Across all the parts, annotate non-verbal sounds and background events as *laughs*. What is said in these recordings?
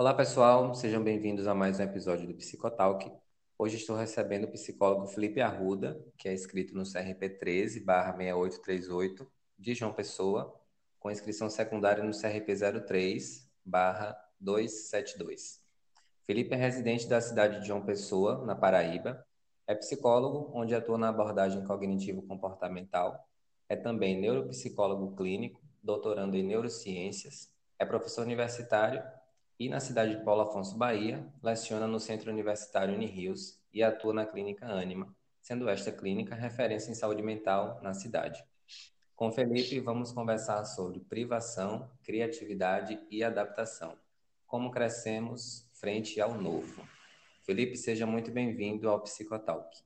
Olá, pessoal, sejam bem-vindos a mais um episódio do Psicotalk. Hoje estou recebendo o psicólogo Felipe Arruda, que é inscrito no CRP 13/6838 de João Pessoa, com inscrição secundária no CRP 03/272. Felipe é residente da cidade de João Pessoa, na Paraíba. É psicólogo, onde atua na abordagem cognitivo-comportamental. É também neuropsicólogo clínico, doutorando em neurociências. É professor universitário e na cidade de Paulo Afonso, Bahia, leciona no Centro Universitário Unirios e atua na Clínica Anima, sendo esta clínica referência em saúde mental na cidade. Com Felipe, vamos conversar sobre privação, criatividade e adaptação. Como crescemos frente ao novo. Felipe, seja muito bem-vindo ao Psicotalk.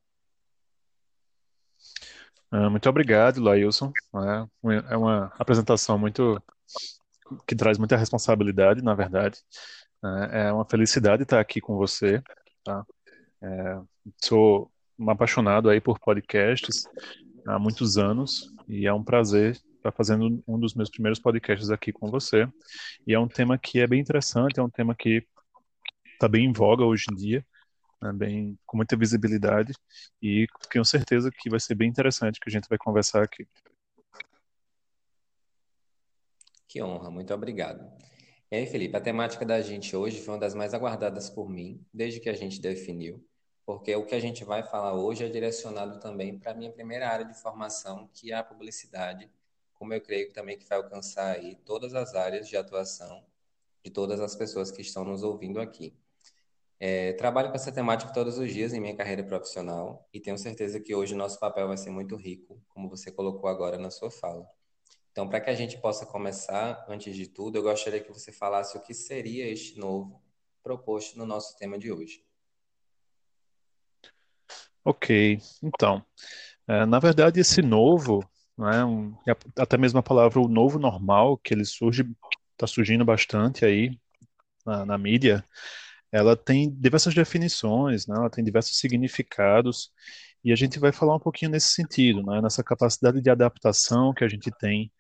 Ah, muito obrigado, Lailson. É, é uma apresentação muito que traz muita responsabilidade, na verdade. É, é uma felicidade estar aqui com você. Tá? É, sou um apaixonado aí por podcasts há muitos anos e é um prazer estar fazendo um dos meus primeiros podcasts aqui com você. E é um tema que é bem interessante, é um tema que está bem em voga hoje em dia, né, bem com muita visibilidade e tenho certeza que vai ser bem interessante que a gente vai conversar aqui. Que honra, muito obrigado. E aí, Felipe, a temática da gente hoje foi uma das mais aguardadas por mim, desde que a gente definiu, porque o que a gente vai falar hoje é direcionado também para a minha primeira área de formação, que é a publicidade, como eu creio também que vai alcançar aí todas as áreas de atuação de todas as pessoas que estão nos ouvindo aqui. É, trabalho com essa temática todos os dias em minha carreira profissional e tenho certeza que hoje o nosso papel vai ser muito rico, como você colocou agora na sua fala. Então, para que a gente possa começar, antes de tudo, eu gostaria que você falasse o que seria este novo proposto no nosso tema de hoje. Ok, então, é, na verdade, esse novo, né, um, até mesmo a palavra o novo normal, que ele surge, está surgindo bastante aí na, na mídia, ela tem diversas definições, né, ela tem diversos significados, e a gente vai falar um pouquinho nesse sentido, né, nessa capacidade de adaptação que a gente tem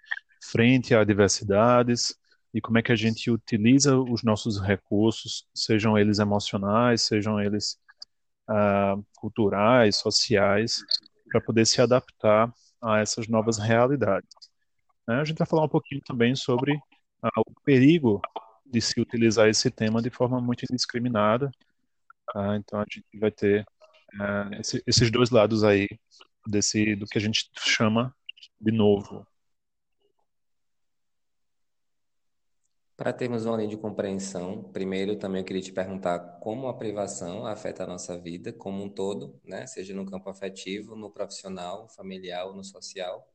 frente a adversidades e como é que a gente utiliza os nossos recursos, sejam eles emocionais, sejam eles ah, culturais, sociais, para poder se adaptar a essas novas realidades. Né? A gente vai falar um pouquinho também sobre ah, o perigo de se utilizar esse tema de forma muito indiscriminada. Ah, então a gente vai ter ah, esse, esses dois lados aí desse do que a gente chama de novo, Para termos uma linha de compreensão, primeiro também eu queria te perguntar como a privação afeta a nossa vida como um todo, né? Seja no campo afetivo, no profissional, familiar no social,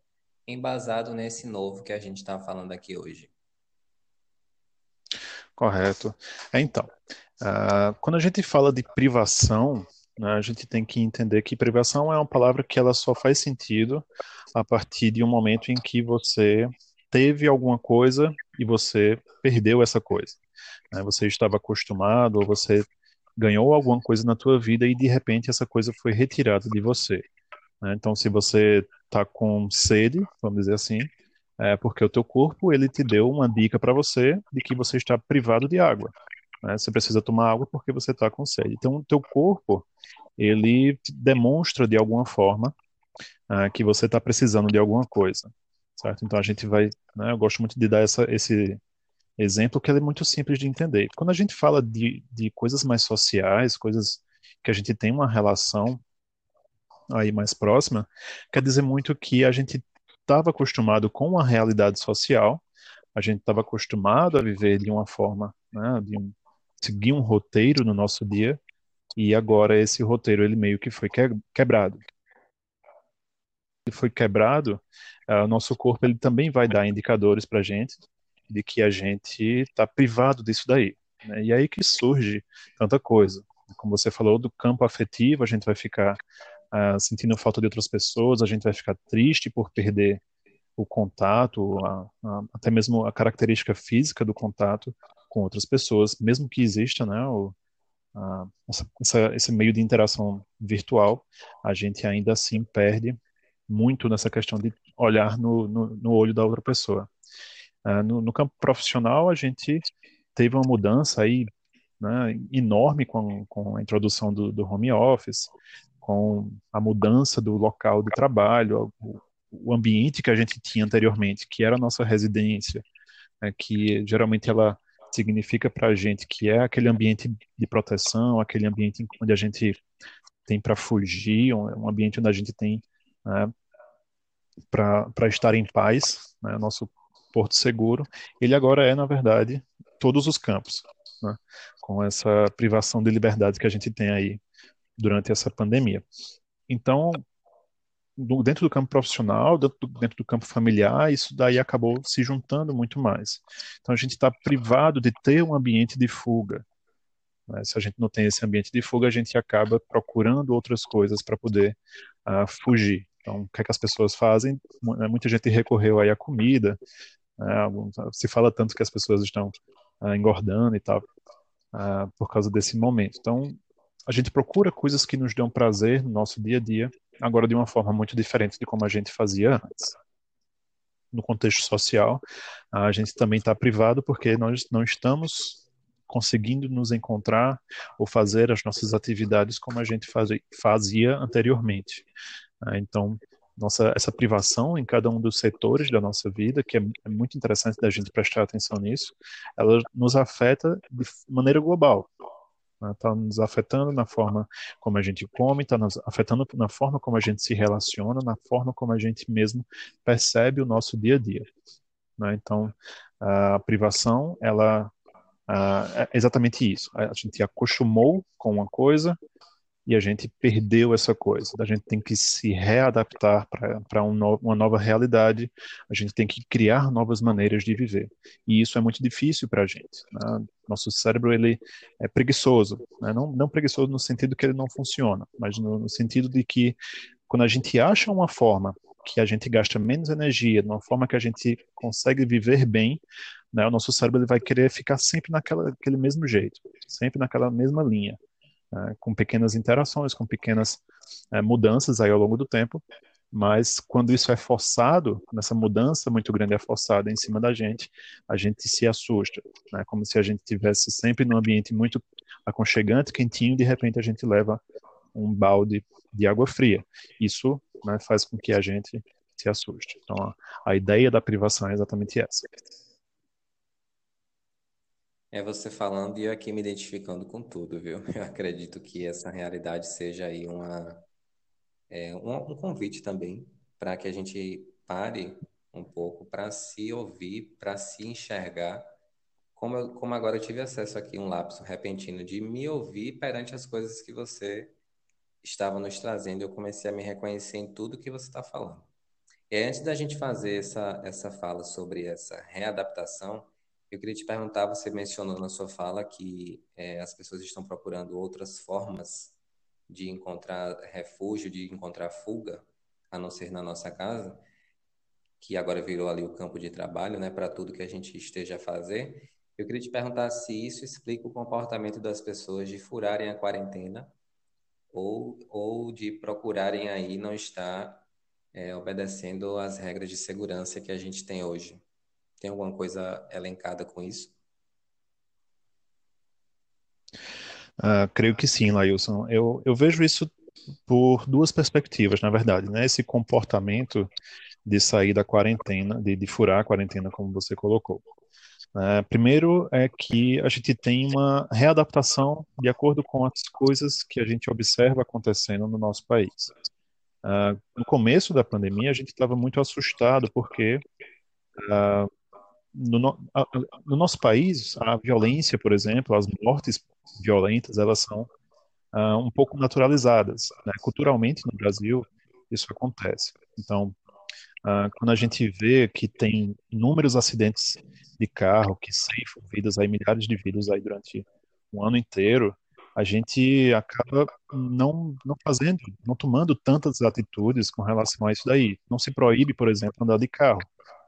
embasado nesse novo que a gente está falando aqui hoje. Correto. É, então, uh, quando a gente fala de privação, né, a gente tem que entender que privação é uma palavra que ela só faz sentido a partir de um momento em que você teve alguma coisa e você perdeu essa coisa. Né? Você estava acostumado ou você ganhou alguma coisa na tua vida e de repente essa coisa foi retirada de você. Né? Então, se você está com sede, vamos dizer assim, é porque o teu corpo ele te deu uma dica para você de que você está privado de água. Né? Você precisa tomar água porque você está com sede. Então, o teu corpo ele demonstra de alguma forma uh, que você está precisando de alguma coisa certo? Então a gente vai, né, eu gosto muito de dar essa, esse exemplo que ele é muito simples de entender. Quando a gente fala de, de coisas mais sociais, coisas que a gente tem uma relação aí mais próxima, quer dizer muito que a gente estava acostumado com uma realidade social, a gente estava acostumado a viver de uma forma, né, de um, seguir um roteiro no nosso dia, e agora esse roteiro ele meio que foi quebrado. Ele foi quebrado, uh, o nosso corpo ele também vai dar indicadores para a gente de que a gente está privado disso daí. Né? E aí que surge tanta coisa. Como você falou do campo afetivo, a gente vai ficar uh, sentindo falta de outras pessoas, a gente vai ficar triste por perder o contato, a, a, até mesmo a característica física do contato com outras pessoas, mesmo que exista né, o, a, essa, esse meio de interação virtual, a gente ainda assim perde muito nessa questão de olhar no, no, no olho da outra pessoa. Uh, no, no, campo profissional, a gente teve uma mudança aí né, enorme com, com a introdução do, do home office, com a mudança do local de trabalho, o, ambiente que a gente tinha anteriormente, que era a nossa residência, né, que geralmente ela significa para a gente que é aquele ambiente de proteção, aquele ambiente onde a gente tem para fugir, um ambiente onde a gente tem né, para estar em paz, né, nosso porto seguro, ele agora é, na verdade, todos os campos, né, com essa privação de liberdade que a gente tem aí durante essa pandemia. Então, dentro do campo profissional, dentro do, dentro do, campo familiar, isso daí acabou se juntando muito mais. Então a gente está privado de ter um ambiente de fuga. Né? Se a gente não tem esse ambiente de fuga, a gente acaba procurando outras coisas para poder uh, fugir. Então, o que, é que as pessoas fazem? Né, muita gente recorreu aí à comida. Né? Se fala tanto que as pessoas estão uh, engordando e tal uh, por causa desse momento. Então, a gente procura coisas que nos dão prazer no nosso dia a dia agora de uma forma muito diferente de como a gente fazia antes. No contexto social, a gente também está privado porque nós não estamos conseguindo nos encontrar ou fazer as nossas atividades como a gente fazia anteriormente. Ah, então, nossa, essa privação em cada um dos setores da nossa vida, que é, é muito interessante da gente prestar atenção nisso, ela nos afeta de maneira global está né? nos afetando na forma como a gente come, está nos afetando na forma como a gente se relaciona, na forma como a gente mesmo percebe o nosso dia a dia. Né? Então, a privação, ela é exatamente isso. A gente acostumou com uma coisa e a gente perdeu essa coisa. A gente tem que se readaptar para um no, uma nova realidade, a gente tem que criar novas maneiras de viver. E isso é muito difícil para a gente. Né? Nosso cérebro ele é preguiçoso, né? não, não preguiçoso no sentido que ele não funciona, mas no, no sentido de que quando a gente acha uma forma que a gente gasta menos energia, de uma forma que a gente consegue viver bem, né, o nosso cérebro ele vai querer ficar sempre naquela, naquele mesmo jeito, sempre naquela mesma linha né, com pequenas interações, com pequenas é, mudanças aí ao longo do tempo, mas quando isso é forçado, nessa mudança muito grande é forçada em cima da gente, a gente se assusta, né, como se a gente tivesse sempre num ambiente muito aconchegante, quentinho, de repente a gente leva um balde de água fria. Isso né, faz com que a gente se assuste. Então, a, a ideia da privação é exatamente essa. É você falando e eu aqui me identificando com tudo, viu? *laughs* Eu acredito que essa realidade seja aí uma, é, um, um convite também para que a gente pare um pouco para se ouvir, para se enxergar. Como, eu, como agora eu tive acesso aqui um lapso repentino de me ouvir perante as coisas que você estava nos trazendo, eu comecei a me reconhecer em tudo que você está falando. E antes da gente fazer essa, essa fala sobre essa readaptação, eu queria te perguntar, você mencionou na sua fala que é, as pessoas estão procurando outras formas de encontrar refúgio, de encontrar fuga, a não ser na nossa casa, que agora virou ali o campo de trabalho, né, para tudo que a gente esteja a fazer. Eu queria te perguntar se isso explica o comportamento das pessoas de furarem a quarentena ou, ou de procurarem aí não estar é, obedecendo às regras de segurança que a gente tem hoje. Tem alguma coisa elencada com isso? Uh, creio que sim, Lailson. Eu, eu vejo isso por duas perspectivas, na verdade. Né? Esse comportamento de sair da quarentena, de, de furar a quarentena, como você colocou. Uh, primeiro é que a gente tem uma readaptação de acordo com as coisas que a gente observa acontecendo no nosso país. Uh, no começo da pandemia, a gente estava muito assustado porque uh, no, no, nosso país, a violência, por exemplo, as mortes violentas, elas são uh, um pouco naturalizadas. Né? Culturalmente, no Brasil, isso acontece. Então, uh, quando a gente vê que tem inúmeros acidentes de carro que ceifam vidas, aí, milhares de vidas aí durante um ano inteiro, a gente acaba não, não fazendo, não tomando tantas atitudes com relação a isso daí. Não se proíbe, por exemplo, andar de carro,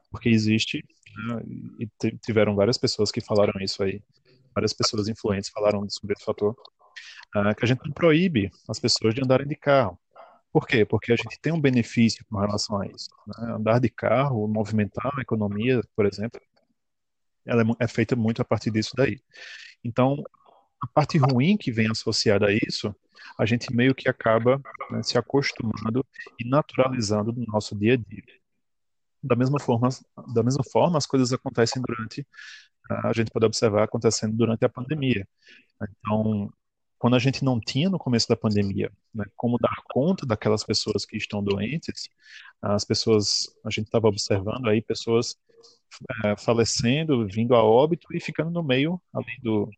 porque existe né? E tiveram várias pessoas que falaram isso aí. Várias pessoas influentes falaram sobre esse fator. Uh, que a gente não proíbe as pessoas de andarem de carro. Por quê? Porque a gente tem um benefício com relação a isso. Né? Andar de carro, movimentar a economia, por exemplo, ela é, é feita muito a partir disso daí. Então, a parte ruim que vem associada a isso, a gente meio que acaba né, se acostumando e naturalizando no nosso dia a dia. Da mesma forma, da mesma forma, as coisas acontecem durante a gente pode observar acontecendo durante a pandemia. Então, quando a gente não tinha no começo da pandemia né, como dar conta daquelas pessoas que estão doentes, as pessoas, a gente estava observando aí pessoas é, falecendo, vindo a óbito e ficando no meio ali do,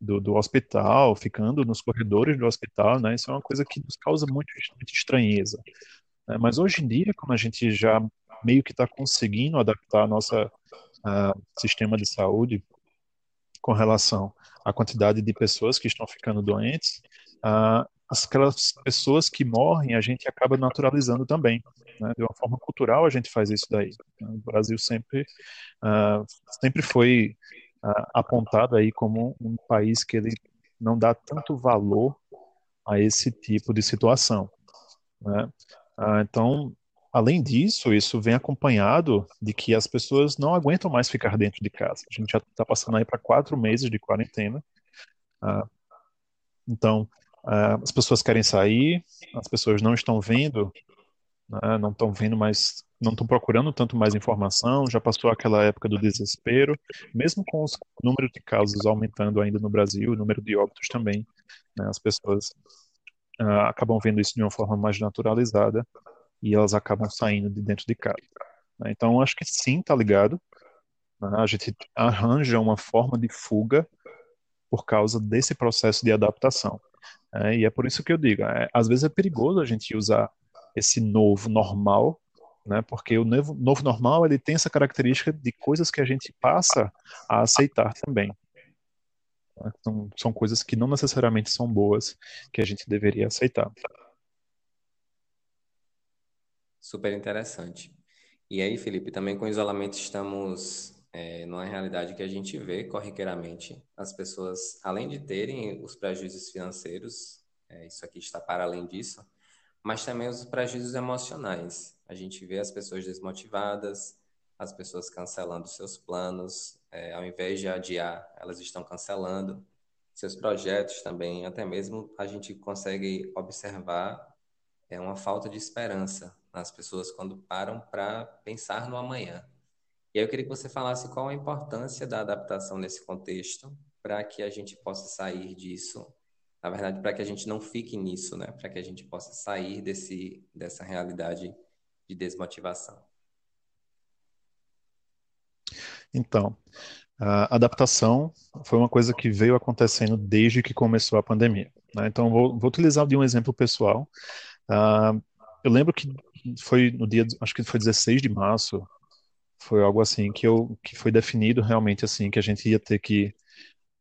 do, do, hospital, ficando nos corredores do hospital, né? Isso é uma coisa que nos causa muito, muito estranheza. Né? Mas hoje em dia, como a gente já meio que está conseguindo adaptar a nossa uh, sistema de saúde com relação à quantidade de pessoas que estão ficando doentes, uh, aquelas pessoas que morrem a gente acaba naturalizando também. Né? De uma forma cultural a gente faz isso daí. O Brasil sempre, uh, sempre foi uh, apontado aí como um país que ele não dá tanto valor a esse tipo de situação. Né? Uh, então, além disso, isso vem acompanhado de que as pessoas não aguentam mais ficar dentro de casa. A gente já está passando aí para quatro meses de quarentena. então, as pessoas querem sair, as pessoas não estão vendo né, não estão vendo mais, não estão procurando tanto mais informação, já passou aquela época do desespero, mesmo com os números de casos aumentando ainda no Brasil, o número de óbitos também, né, as pessoas uh, acabam vendo isso de uma forma mais naturalizada e elas acabam saindo de dentro de casa. Né? Então, acho que sim, tá ligado. Né? A gente arranja uma forma de fuga por causa desse processo de adaptação. É, e é por isso que eu digo, é, às vezes é perigoso a gente usar esse novo normal, né? Porque o novo, novo normal ele tem essa característica de coisas que a gente passa a aceitar também. Então, são coisas que não necessariamente são boas, que a gente deveria aceitar. Super interessante. E aí, Felipe, também com isolamento estamos é, numa realidade que a gente vê corriqueiramente. As pessoas, além de terem os prejuízos financeiros, é, isso aqui está para além disso, mas também os prejuízos emocionais. A gente vê as pessoas desmotivadas, as pessoas cancelando seus planos, é, ao invés de adiar, elas estão cancelando seus projetos também. Até mesmo a gente consegue observar é, uma falta de esperança nas pessoas quando param para pensar no amanhã. E aí eu queria que você falasse qual a importância da adaptação nesse contexto para que a gente possa sair disso na verdade, para que a gente não fique nisso, né? Para que a gente possa sair desse, dessa realidade de desmotivação. Então, a adaptação foi uma coisa que veio acontecendo desde que começou a pandemia. Né? Então, vou, vou, utilizar de um exemplo pessoal. Uh, eu lembro que foi no dia, acho que foi 16 de março, foi algo assim que eu que foi definido realmente assim que a gente ia ter que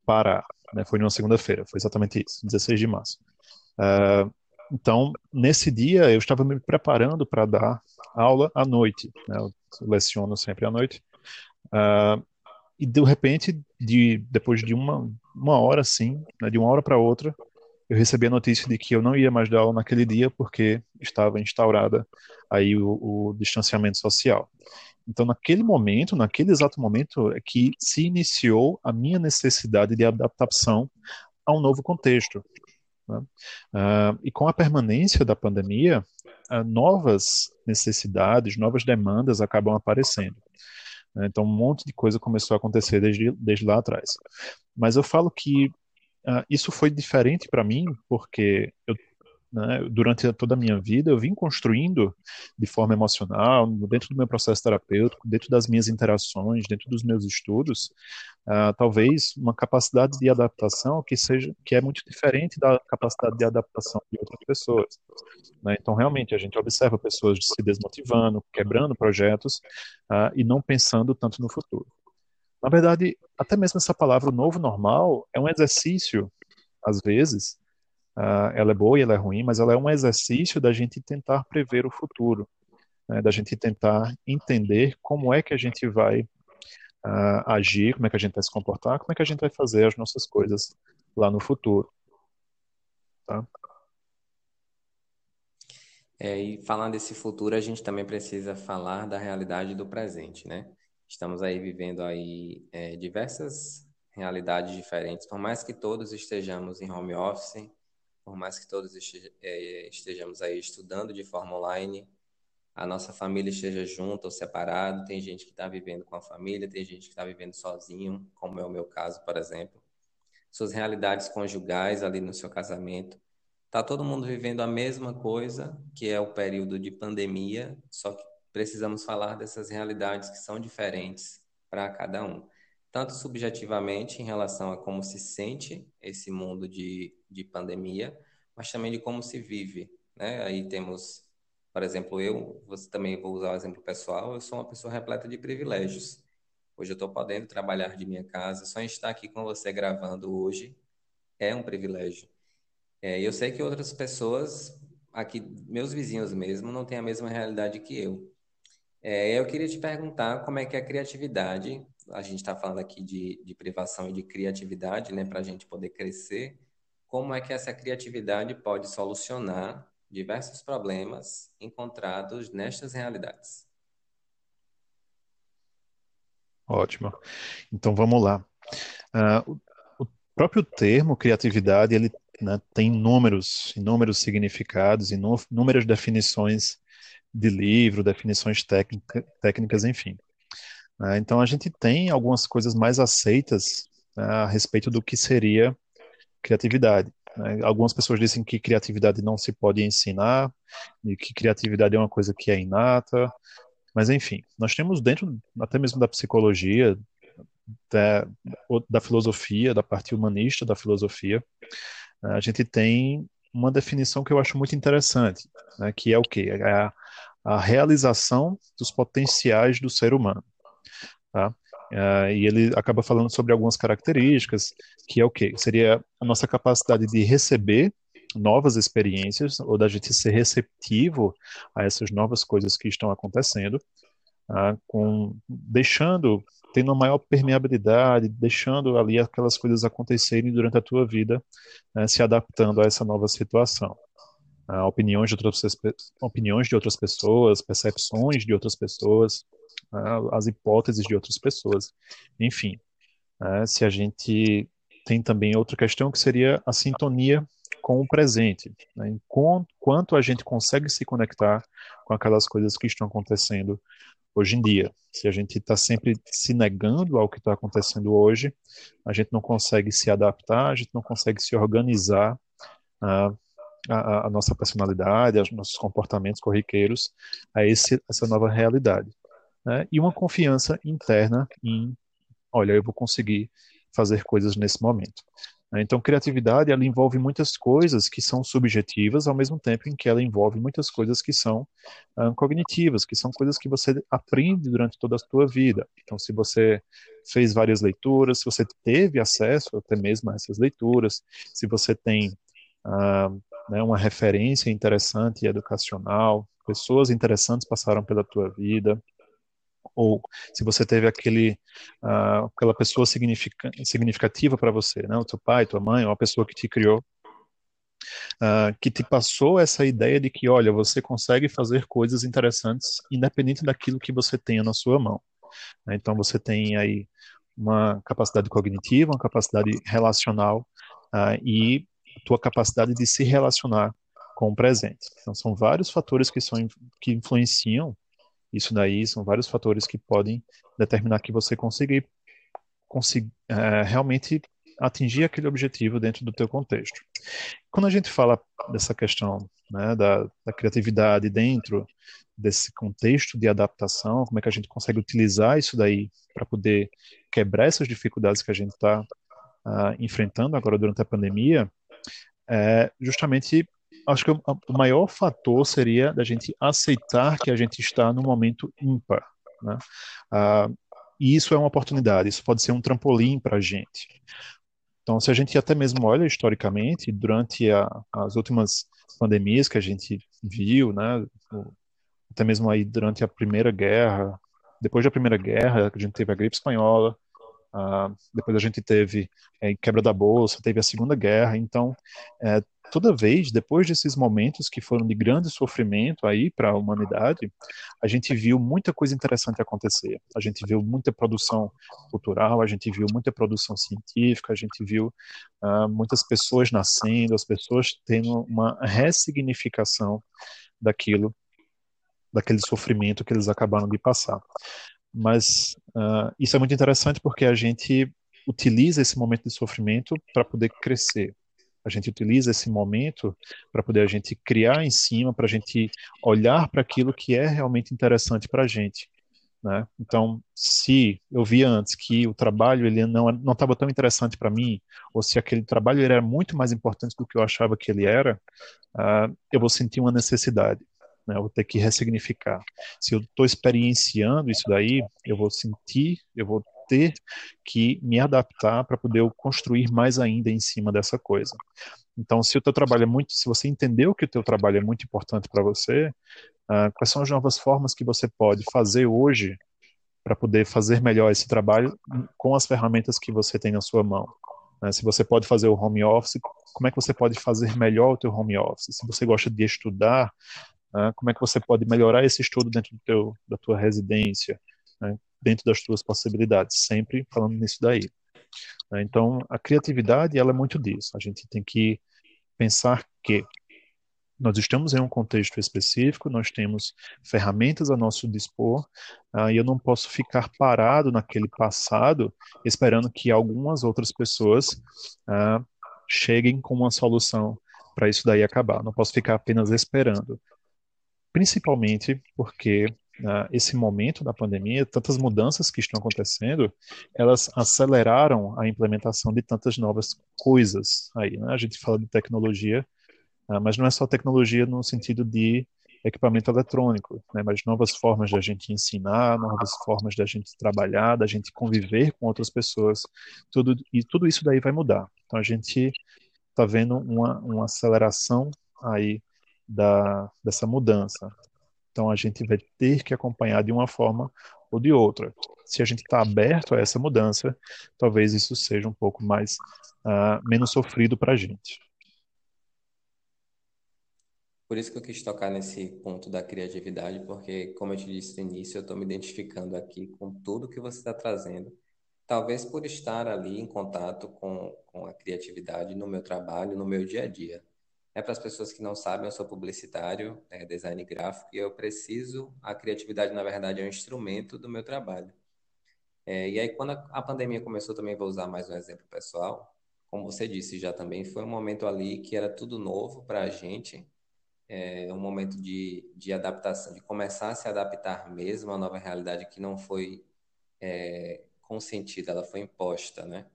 parar né? Foi numa segunda-feira, foi exatamente isso, 16 de março. Uh, então, nesse dia, eu estava me preparando para dar aula à noite. Né? Eu leciono sempre à noite. Uh, e, de repente, de, depois de uma, uma hora, assim, né, de uma hora para outra, eu recebi a notícia de que eu não ia mais dar aula naquele dia porque estava instaurada aí o, o distanciamento social. Então, naquele momento, naquele exato momento, é que se iniciou a minha necessidade de adaptação a um novo contexto. Né? Uh, e com a permanência da pandemia, uh, novas necessidades, novas demandas acabam aparecendo. Né? Então, um monte de coisa começou a acontecer desde, desde lá atrás. Mas eu falo que uh, isso foi diferente para mim, porque eu né, durante toda a minha vida, eu vim construindo de forma emocional, dentro do meu processo terapêutico, dentro das minhas interações, dentro dos meus estudos, uh, talvez uma capacidade de adaptação que seja que é muito diferente da capacidade de adaptação de outras pessoas. Né? Então, realmente, a gente observa pessoas se desmotivando, quebrando projetos uh, e não pensando tanto no futuro. Na verdade, até mesmo essa palavra novo normal é um exercício, às vezes, Uh, ela é boa e ela é ruim, mas ela é um exercício da gente tentar prever o futuro, né, da gente tentar entender como é que a gente vai uh, agir, como é que a gente vai se comportar, como é que a gente vai fazer as nossas coisas lá no futuro. Tá? É, e falando desse futuro, a gente também precisa falar da realidade do presente, né? Estamos aí vivendo aí é, diversas realidades diferentes. Por mais que todos estejamos em home office, por mais que todos é, estejamos aí estudando de forma online, a nossa família esteja junta ou separada, tem gente que está vivendo com a família, tem gente que está vivendo sozinho, como é o meu caso, por exemplo. Suas realidades conjugais ali no seu casamento. Está todo mundo vivendo a mesma coisa, que é o período de pandemia, só que precisamos falar dessas realidades que são diferentes para cada um. Tanto subjetivamente em relação a como se sente esse mundo de, de pandemia, mas também de como se vive. Né? Aí temos, por exemplo, eu, você também vou usar o exemplo pessoal, eu sou uma pessoa repleta de privilégios. Hoje eu estou podendo trabalhar de minha casa, só estar aqui com você gravando hoje é um privilégio. É, eu sei que outras pessoas, aqui, meus vizinhos mesmo, não têm a mesma realidade que eu. É, eu queria te perguntar como é que a criatividade, a gente está falando aqui de, de privação e de criatividade, né, para a gente poder crescer, como é que essa criatividade pode solucionar diversos problemas encontrados nestas realidades? Ótimo. Então vamos lá. Uh, o próprio termo criatividade ele né, tem inúmeros, inúmeros significados, inúmeras definições de livro, definições técnica, técnicas, enfim. Uh, então a gente tem algumas coisas mais aceitas uh, a respeito do que seria criatividade. Né? Algumas pessoas dizem que criatividade não se pode ensinar, e que criatividade é uma coisa que é inata, mas enfim, nós temos dentro até mesmo da psicologia, da, da filosofia, da parte humanista da filosofia, a gente tem uma definição que eu acho muito interessante, né, que é o quê? É a, a realização dos potenciais do ser humano. Tá? Uh, e ele acaba falando sobre algumas características, que é o quê? Seria a nossa capacidade de receber novas experiências, ou da gente ser receptivo a essas novas coisas que estão acontecendo, uh, com, deixando, tendo uma maior permeabilidade, deixando ali aquelas coisas acontecerem durante a tua vida, uh, se adaptando a essa nova situação. Uh, opiniões, de outras, opiniões de outras pessoas, percepções de outras pessoas, né, as hipóteses de outras pessoas. Enfim, né, se a gente tem também outra questão que seria a sintonia com o presente, né, quanto a gente consegue se conectar com aquelas coisas que estão acontecendo hoje em dia. Se a gente está sempre se negando ao que está acontecendo hoje, a gente não consegue se adaptar, a gente não consegue se organizar uh, a, a, nossa personalidade, os nossos comportamentos corriqueiros a esse, essa nova realidade né, e uma confiança interna em, olha, eu vou conseguir fazer coisas nesse momento. Né. Então, criatividade ela envolve muitas coisas que são subjetivas, ao mesmo tempo em que ela envolve muitas coisas que são uh, cognitivas, que são coisas que você aprende durante toda a sua vida. Então, se você fez várias leituras, se você teve acesso até mesmo a essas leituras, se você tem uh, né, uma referência interessante e educacional, pessoas interessantes passaram pela tua vida, ou se você teve aquele uh, aquela pessoa significativa para você, né, o teu pai, tua mãe, ou a pessoa que te criou, uh, que te passou essa ideia de que, olha, você consegue fazer coisas interessantes independente daquilo que você tenha na sua mão. Né? Então você tem aí uma capacidade cognitiva, uma capacidade relacional uh, e tua capacidade de se relacionar com o presente. Então são vários fatores que são que influenciam isso daí são vários fatores que podem determinar que você consiga, consiga é, realmente atingir aquele objetivo dentro do teu contexto. Quando a gente fala dessa questão né, da, da, criatividade dentro desse contexto de adaptação, como é que a gente consegue utilizar isso daí para poder quebrar essas dificuldades que a gente está uh, ah, enfrentando agora durante a pandemia, é justamente acho que o maior fator seria da gente aceitar que a gente está no momento ímpar. Né? Ah, e isso é uma oportunidade, isso pode ser um trampolim para a gente. Então, se a gente até mesmo olha historicamente, durante a, as últimas pandemias que a gente viu, né, até mesmo aí durante a Primeira Guerra, depois da Primeira Guerra, a gente teve a gripe espanhola, uh, depois a gente teve é, quebra da bolsa, teve a Segunda Guerra, então é, toda vez, depois desses momentos que foram de grande sofrimento aí para a humanidade, a gente viu muita coisa interessante acontecer. A gente viu muita produção cultural, a gente viu muita produção científica, a gente viu uh, muitas pessoas nascendo, as pessoas tendo uma ressignificação daquilo, daquele sofrimento que eles acabaram de passar. Mas uh, isso é muito interessante porque a gente utiliza esse momento de sofrimento para poder crescer. A gente utiliza esse momento para poder a gente criar em cima, para a gente olhar para aquilo que é realmente interessante para a gente. Né? Então, se eu via antes que o trabalho ele não não estava tão interessante para mim, ou se aquele trabalho era muito mais importante do que eu achava que ele era, uh, eu vou sentir uma necessidade. Né? Eu vou ter que ressignificar. Se eu estou experienciando isso daí, eu vou sentir, eu vou ter que me adaptar para poder construir mais ainda em cima dessa coisa. Então, se o teu trabalho é muito, se você entendeu que o teu trabalho é muito importante para você, uh, quais são as novas formas que você pode fazer hoje para poder fazer melhor esse trabalho com as ferramentas que você tem na sua mão? Né? Se você pode fazer o home office, como é que você pode fazer melhor o teu home office? Se você gosta de estudar, uh, como é que você pode melhorar esse estudo dentro do teu, da tua residência? Né? Dentro das tuas possibilidades, sempre falando nisso daí. Né? Então, a criatividade, ela é muito disso. A gente tem que pensar que nós estamos em um contexto específico, nós temos ferramentas a nosso dispor, uh, e eu não posso ficar parado naquele passado esperando que algumas outras pessoas uh, cheguem com uma solução para isso daí acabar. Não posso ficar apenas esperando. Principalmente porque uh, esse momento da pandemia, tantas mudanças que estão acontecendo, elas aceleraram a implementação de tantas novas coisas aí. Né? A gente fala de tecnologia, uh, mas não é só tecnologia no sentido de equipamento eletrônico, né? mas novas formas de a gente ensinar, novas formas de a gente trabalhar, da gente conviver com outras pessoas, tudo e tudo isso daí vai mudar. Então a gente está vendo uma, uma aceleração aí da, dessa mudança. Então a gente vai ter que acompanhar de uma forma ou de outra. Se a gente está aberto a essa mudança, talvez isso seja um pouco mais uh, menos sofrido para a gente. Por isso que eu quis tocar nesse ponto da criatividade, porque, como eu te disse no início, eu estou me identificando aqui com tudo que você está trazendo. Talvez por estar ali em contato com, com a criatividade no meu trabalho, no meu dia a dia. É para as pessoas que não sabem, eu sou publicitário, é, design gráfico, e eu preciso, a criatividade, na verdade, é um instrumento do meu trabalho. É, e aí, quando a, a pandemia começou, também vou usar mais um exemplo pessoal. Como você disse já também, foi um momento ali que era tudo novo para a gente, é, um momento de, de adaptação, de começar a se adaptar mesmo à nova realidade que não foi é, consentida, ela foi imposta, né?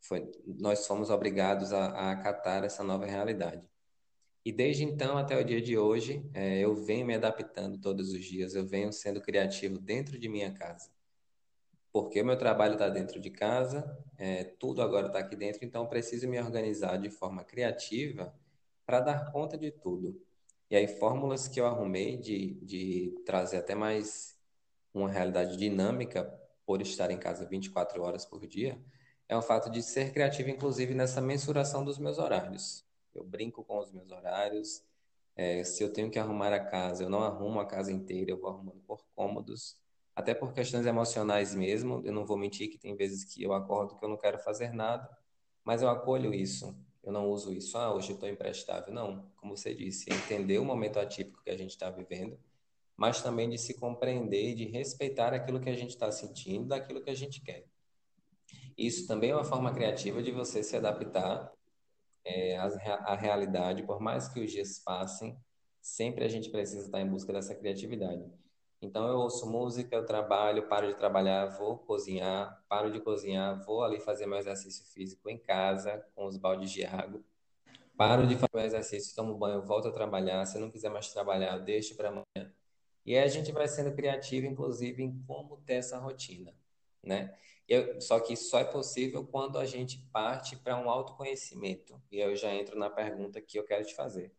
Foi, nós fomos obrigados a, a acatar essa nova realidade. E desde então até o dia de hoje, é, eu venho me adaptando todos os dias, eu venho sendo criativo dentro de minha casa. Porque o meu trabalho está dentro de casa, é, tudo agora está aqui dentro, então preciso me organizar de forma criativa para dar conta de tudo. E aí, fórmulas que eu arrumei de, de trazer até mais uma realidade dinâmica por estar em casa 24 horas por dia, é o fato de ser criativo, inclusive, nessa mensuração dos meus horários. Eu brinco com os meus horários. É, se eu tenho que arrumar a casa, eu não arrumo a casa inteira, eu vou arrumando por cômodos, até por questões emocionais mesmo. Eu não vou mentir que tem vezes que eu acordo que eu não quero fazer nada, mas eu acolho isso. Eu não uso isso, ah, hoje eu estou imprestável. Não, como você disse, entender o momento atípico que a gente está vivendo, mas também de se compreender de respeitar aquilo que a gente está sentindo, daquilo que a gente quer. Isso também é uma forma criativa de você se adaptar é, a, a realidade, por mais que os dias passem, sempre a gente precisa estar em busca dessa criatividade. Então eu ouço música, eu trabalho, paro de trabalhar, vou cozinhar, paro de cozinhar, vou ali fazer meu exercício físico em casa com os baldes de água. Paro de fazer meu exercício, tomo banho, volto a trabalhar. Se não quiser mais trabalhar, deixo para amanhã. E aí a gente vai sendo criativo, inclusive, em como ter essa rotina, né? Eu, só que só é possível quando a gente parte para um autoconhecimento. E eu já entro na pergunta que eu quero te fazer,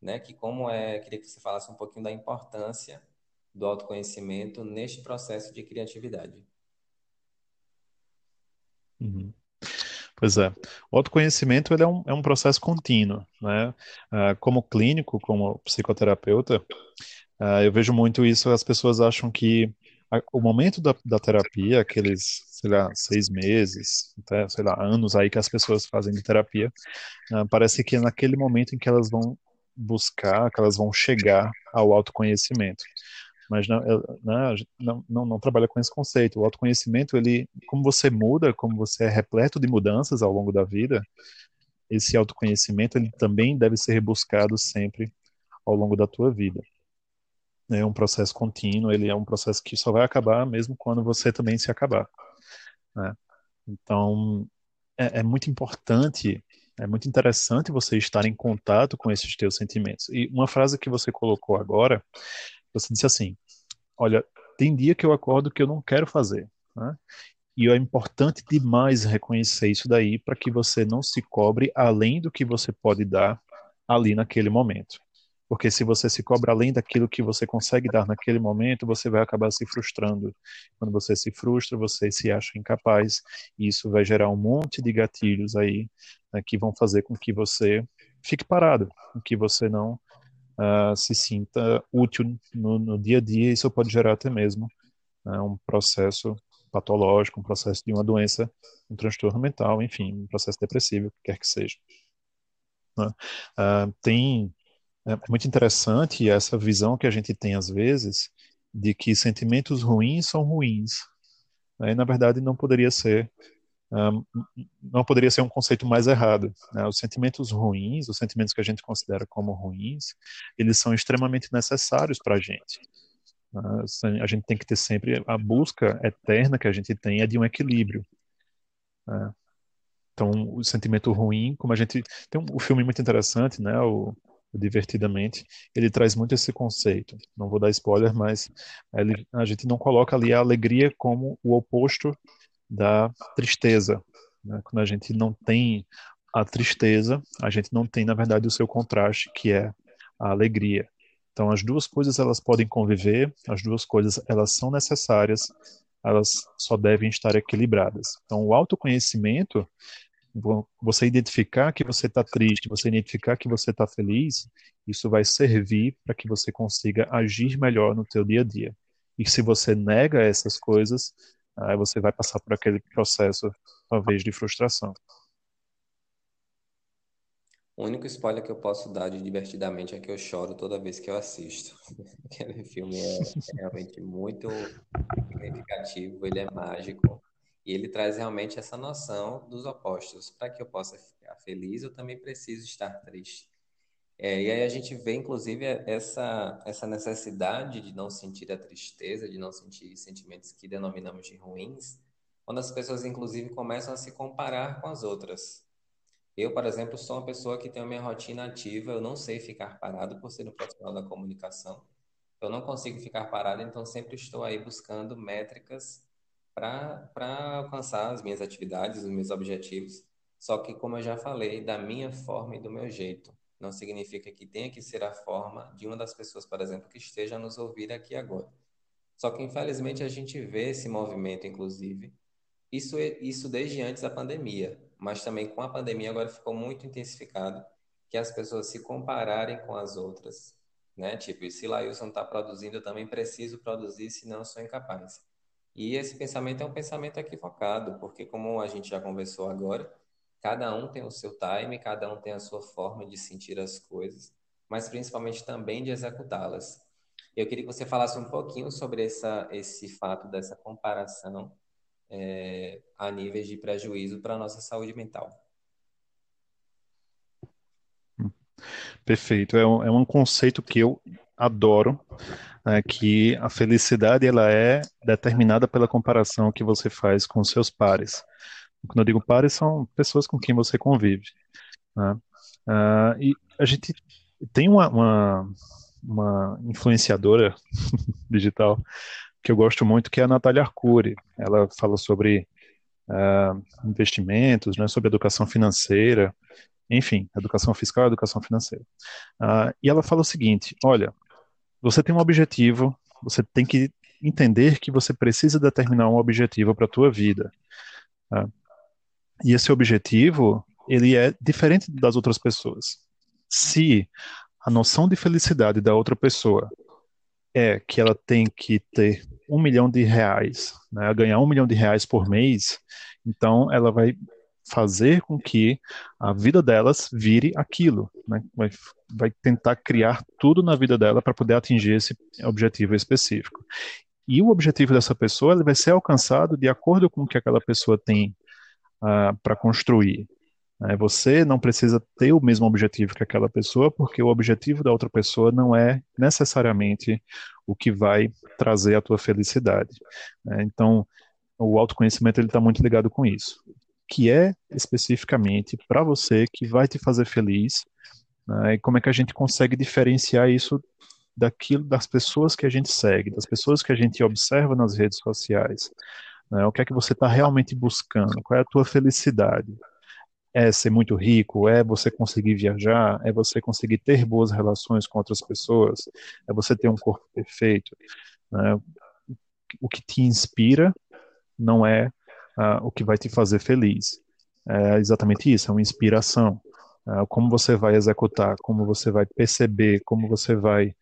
né? Que como é, queria que você falasse um pouquinho da importância do autoconhecimento neste processo de criatividade. Uhum. Pois é. O autoconhecimento ele é, um, é um processo contínuo, né? Ah, como clínico, como psicoterapeuta, ah, eu vejo muito isso, as pessoas acham que o momento da, da terapia, aqueles, sei lá, seis meses, até, sei lá, anos aí que as pessoas fazem de terapia, ah, parece que é naquele momento em que elas vão buscar, que elas vão chegar ao autoconhecimento mas não, né, não, não, não, trabalha com esse conceito. O autoconhecimento, ele, como você muda, como você é repleto de mudanças ao longo da vida, esse autoconhecimento ele também deve ser buscado sempre ao longo da tua vida. É um processo contínuo, ele é um processo que só vai acabar mesmo quando você também se acabar. Né? Então, é, é muito importante é muito interessante você estar em contato com esses teus sentimentos. E uma frase que você colocou agora, você disse assim: Olha, tem dia que eu acordo que eu não quero fazer. Né? E é importante demais reconhecer isso daí para que você não se cobre além do que você pode dar ali naquele momento. Porque se você se cobra além daquilo que você consegue dar naquele momento, você vai acabar se frustrando. Quando você se frustra, você se acha incapaz, e isso vai gerar um monte de gatilhos aí né, que vão fazer com que você fique parado, com que você não uh, se sinta útil no, no, dia a dia. Isso pode gerar até mesmo uh, um processo patológico, um processo de uma doença, um transtorno mental, enfim, um processo depressivo, o que quer que seja. Uh, tem é muito interessante essa visão que a gente tem às vezes de que sentimentos ruins são ruins. Né? E, na verdade, não poderia ser um, não poderia ser um conceito mais errado. Né? Os sentimentos ruins, os sentimentos que a gente considera como ruins, eles são extremamente necessários para a gente. Né? A gente tem que ter sempre a busca eterna que a gente tem é de um equilíbrio. Né? Então, o sentimento ruim, como a gente tem um, filme muito interessante, né? O Divertidamente, ele traz muito esse conceito. Não vou dar spoiler, mas ele, a gente não coloca ali a alegria como o oposto da tristeza. Né? Quando a gente não tem a tristeza, a gente não tem, na verdade, o seu contraste, que é a alegria. Então, as duas coisas elas podem conviver, as duas coisas elas são necessárias, elas só devem estar equilibradas. Então, o autoconhecimento, você identificar que você está triste, você identificar que você está feliz, isso vai servir para que você consiga agir melhor no teu dia a dia. E se você nega essas coisas, Aí você vai passar por aquele processo, talvez, de frustração. O único spoiler que eu posso dar de divertidamente é que eu choro toda vez que eu assisto. *laughs* Aquele filme é, é realmente muito significativo, ele é mágico e ele traz realmente essa noção dos opostos. Para que eu possa ficar feliz, eu também preciso estar triste. É, e aí a gente vê, inclusive, essa, essa necessidade de não sentir a tristeza, de não sentir sentimentos que denominamos de ruins, quando as pessoas, inclusive, começam a se comparar com as outras. Eu, por exemplo, sou uma pessoa que tem a minha rotina ativa, eu não sei ficar parado por ser um profissional da comunicação. Eu não consigo ficar parado, então sempre estou aí buscando métricas para alcançar as minhas atividades, os meus objetivos. Só que, como eu já falei, da minha forma e do meu jeito não significa que tenha que ser a forma de uma das pessoas, por exemplo, que esteja a nos ouvir aqui agora. Só que, infelizmente, a gente vê esse movimento, inclusive, isso, isso desde antes da pandemia, mas também com a pandemia agora ficou muito intensificado, que as pessoas se compararem com as outras, né? Tipo, se Lailson está produzindo, eu também preciso produzir, senão eu sou incapaz. E esse pensamento é um pensamento equivocado, porque como a gente já conversou agora, Cada um tem o seu time, cada um tem a sua forma de sentir as coisas, mas principalmente também de executá-las. Eu queria que você falasse um pouquinho sobre essa, esse fato dessa comparação é, a níveis de prejuízo para a nossa saúde mental. Perfeito. É um, é um conceito que eu adoro, é, que a felicidade ela é determinada pela comparação que você faz com seus pares. Quando eu digo pares, são pessoas com quem você convive. Né? Uh, e a gente tem uma, uma, uma influenciadora *laughs* digital que eu gosto muito, que é a Natália Arcuri. Ela fala sobre uh, investimentos, né, sobre educação financeira, enfim, educação fiscal educação financeira. Uh, e ela fala o seguinte: olha, você tem um objetivo, você tem que entender que você precisa determinar um objetivo para a tua vida. Uh, E esse objetivo, ele é diferente das outras pessoas. Se a noção de felicidade da outra pessoa é que ela tem que ter um milhão de reais, né, ganhar um milhão de reais por mês, então ela vai fazer com que a vida delas vire aquilo, né? vai, vai tentar criar tudo na vida dela para poder atingir esse objetivo específico. E o objetivo dessa pessoa ele vai ser alcançado de acordo com o que aquela pessoa tem uh, para construir. Né? Você não precisa ter o mesmo objetivo que aquela pessoa, porque o objetivo da outra pessoa não é necessariamente o que vai trazer a tua felicidade. Né? Então, o autoconhecimento ele está muito ligado com isso que é especificamente para você que vai te fazer feliz, né, e como é que a gente consegue diferenciar isso daquilo das pessoas que a gente segue, das pessoas que a gente observa nas redes sociais. Né, o que é que você está realmente buscando? Qual é a tua felicidade? É ser muito rico? É você conseguir viajar? É você conseguir ter boas relações com outras pessoas? É você ter um corpo perfeito? Né? O que te inspira não é uh, o que vai te fazer feliz. É exatamente isso, é uma inspiração. Uh, como você vai executar, como você vai perceber, como você vai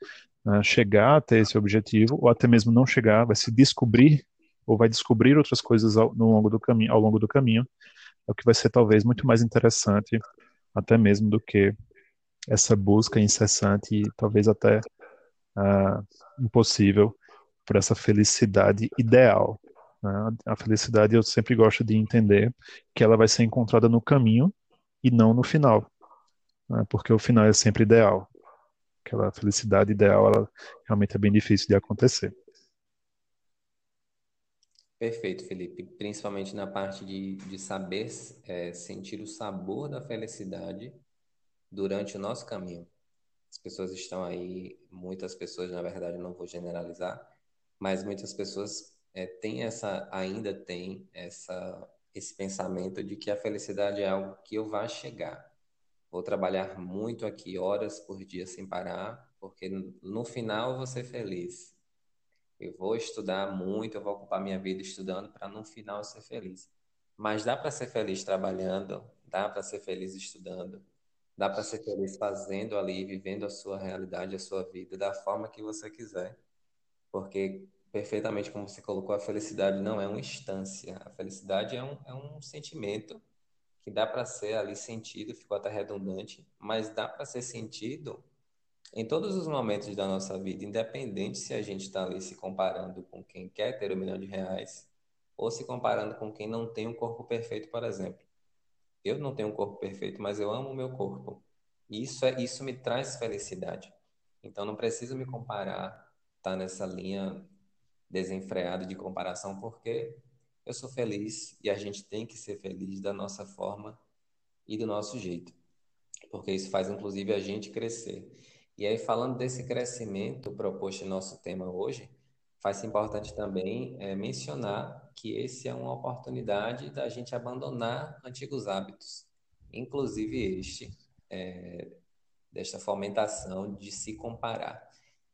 uh, chegar até esse objetivo, ou até mesmo não chegar, vai se descobrir ou vai descobrir outras coisas ao, no longo do caminho, ao longo do caminho, é o que vai ser talvez muito mais interessante, até mesmo do que essa busca incessante e talvez até uh, impossível por essa felicidade ideal, né? A felicidade eu sempre gosto de entender que ela vai ser encontrada no caminho e não no final, né? porque o final é sempre ideal. Aquela felicidade ideal, ela realmente é bem difícil de acontecer. Perfeito, Felipe. Principalmente na parte de, de saber é, sentir o sabor da felicidade durante o nosso caminho. As pessoas estão aí, muitas pessoas, na verdade, não vou generalizar, mas muitas pessoas é, tem essa, ainda tem essa, esse pensamento de que a felicidade é algo que eu vá chegar. Vou trabalhar muito aqui, horas por dia sem parar, porque no final eu vou ser feliz. Eu vou estudar muito, eu vou ocupar minha vida estudando para no final ser feliz. Mas dá para ser feliz trabalhando, dá para ser feliz estudando, dá para ser feliz fazendo ali, vivendo a sua realidade, a sua vida da forma que você quiser. Porque perfeitamente como você colocou, a felicidade não é uma instância. A felicidade é um, é um sentimento que dá para ser ali sentido, ficou até redundante, mas dá para ser sentido em todos os momentos da nossa vida, independente se a gente está ali se comparando com quem quer ter um milhão de reais ou se comparando com quem não tem um corpo perfeito, por exemplo. Eu não tenho um corpo perfeito, mas eu amo o meu corpo. E isso, é, isso me traz felicidade. Então não preciso me comparar, tá nessa linha desenfreado de comparação, porque eu sou feliz e a gente tem que ser feliz da nossa forma e do nosso jeito, porque isso faz inclusive a gente crescer. E aí, falando desse crescimento proposto em nosso tema hoje, faz importante também é, mencionar que esse é uma oportunidade da gente abandonar antigos hábitos, inclusive este, é, desta fomentação de se comparar.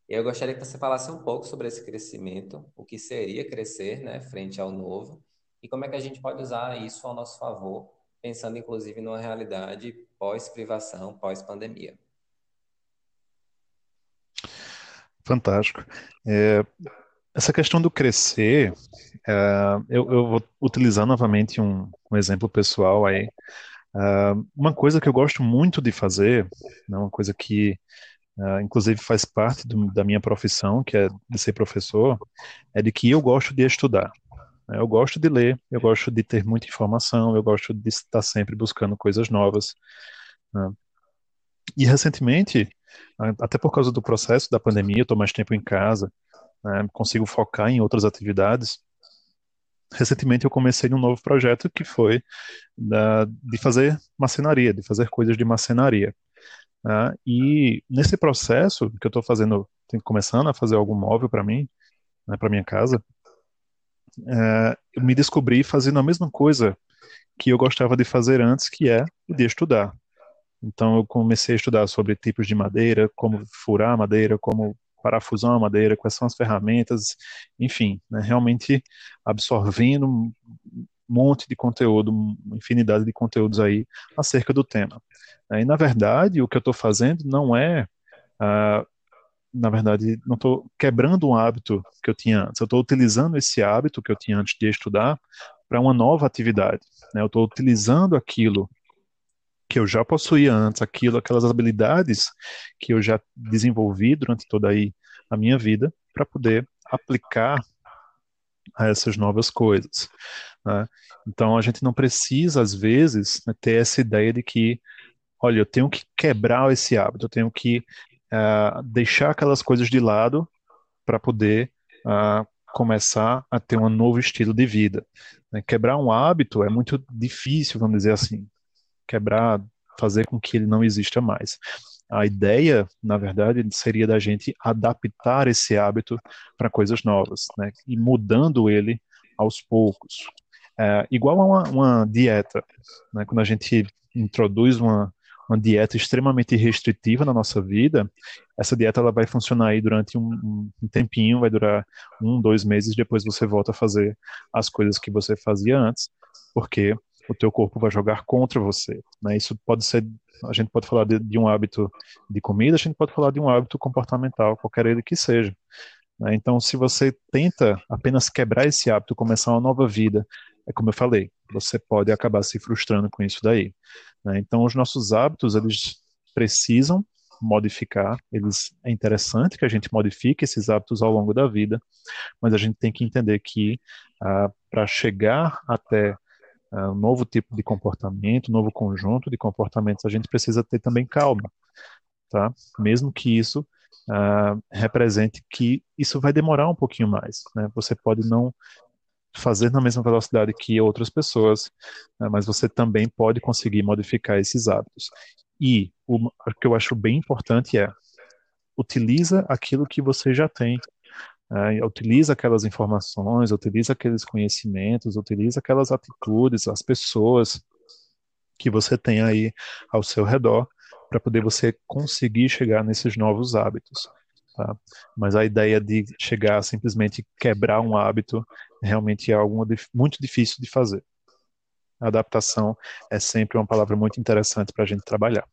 Eu gostaria que você falasse um pouco sobre esse crescimento, o que seria crescer, né, frente ao novo, e como é que a gente pode usar isso ao nosso favor, pensando inclusive numa realidade pós-privação, pós-pandemia. Fantástico. É, essa questão do crescer, é, eu, eu, vou utilizar novamente um, um exemplo pessoal aí. É, uma coisa que eu gosto muito de fazer, né, uma coisa que uh, inclusive faz parte do, da minha profissão, que é de ser professor, é de que eu gosto de estudar. Né? Eu gosto de ler, eu gosto de ter muita informação, eu gosto de estar sempre buscando coisas novas. Né? E recentemente, até por causa do processo da pandemia, eu estou mais tempo em casa, né? consigo focar em outras atividades. Recentemente eu comecei um novo projeto que foi da, de fazer marcenaria, de fazer coisas de marcenaria. Né? E nesse processo que eu estou fazendo, começando a fazer algum móvel para mim, né, para minha casa, é, eu me descobri fazendo a mesma coisa que eu gostava de fazer antes, que é de estudar. Então eu comecei a estudar sobre tipos de madeira, como furar madeira, como parafusar a madeira, quais são as ferramentas, enfim, né, realmente absorvendo monte de conteúdo, uma infinidade de conteúdos aí acerca do tema. E, na verdade, o que eu estou fazendo não é, ah, na verdade, não estou quebrando um hábito que eu tinha antes, eu estou utilizando esse hábito que eu tinha antes de estudar para uma nova atividade. Né? Eu estou utilizando aquilo que eu já possuía antes, aquilo, aquelas habilidades que eu já desenvolvi durante toda aí a minha vida, para poder aplicar a essas novas coisas. Né? Então a gente não precisa, às vezes, né, ter essa ideia de que, olha, eu tenho que quebrar esse hábito, eu tenho que uh, deixar aquelas coisas de lado para poder uh, começar a ter um novo estilo de vida. Né? Quebrar um hábito é muito difícil, vamos dizer assim. Quebrar, fazer com que ele não exista mais. A ideia, na verdade, seria da gente adaptar esse hábito para coisas novas, né? E mudando ele aos poucos. É, igual a uma, uma dieta, né? Quando a gente introduz uma, uma dieta extremamente restritiva na nossa vida, essa dieta ela vai funcionar aí durante um, um, tempinho, vai durar um, dois meses, depois você volta a fazer as coisas que você fazia antes, porque o teu corpo vai jogar contra você. Né? Isso pode ser a gente pode falar de, de, um hábito de comida, a gente pode falar de um hábito comportamental, qualquer ele que seja. Né? Então, se você tenta apenas quebrar esse hábito, começar uma nova vida, é como eu falei, você pode acabar se frustrando com isso daí. Né? Então, os nossos hábitos, eles precisam modificar, eles é interessante que a gente modifique esses hábitos ao longo da vida, mas a gente tem que entender que ah, para chegar até um novo tipo de comportamento, um novo conjunto de comportamentos, a gente precisa ter também calma, tá? Mesmo que isso uh, represente que isso vai demorar um pouquinho mais, né? Você pode não fazer na mesma velocidade que outras pessoas, né? mas você também pode conseguir modificar esses hábitos. E o, o que eu acho bem importante é utiliza aquilo que você já tem é, utiliza aquelas informações, utiliza aqueles conhecimentos, utiliza aquelas atitudes, as pessoas que você tem aí ao seu redor para poder você conseguir chegar nesses novos hábitos. Tá? Mas a ideia de chegar a simplesmente quebrar um hábito realmente é algo muito difícil de fazer. Adaptação é sempre uma palavra muito interessante para a gente trabalhar.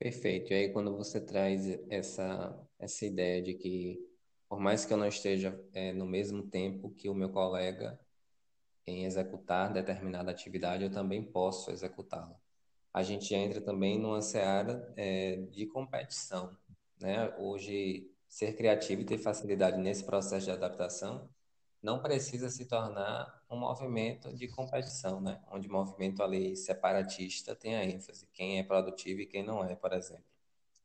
Perfeito. E aí, quando você traz essa, essa ideia de que, por mais que eu não esteja é, no mesmo tempo que o meu colega em executar determinada atividade, eu também posso executá-la. A gente entra também numa seara é, de competição. Né? Hoje, ser criativo e ter facilidade nesse processo de adaptação não precisa se tornar um movimento de competição, né? Onde o movimento ali separatista tem a ênfase, quem é produtivo e quem não é, por exemplo.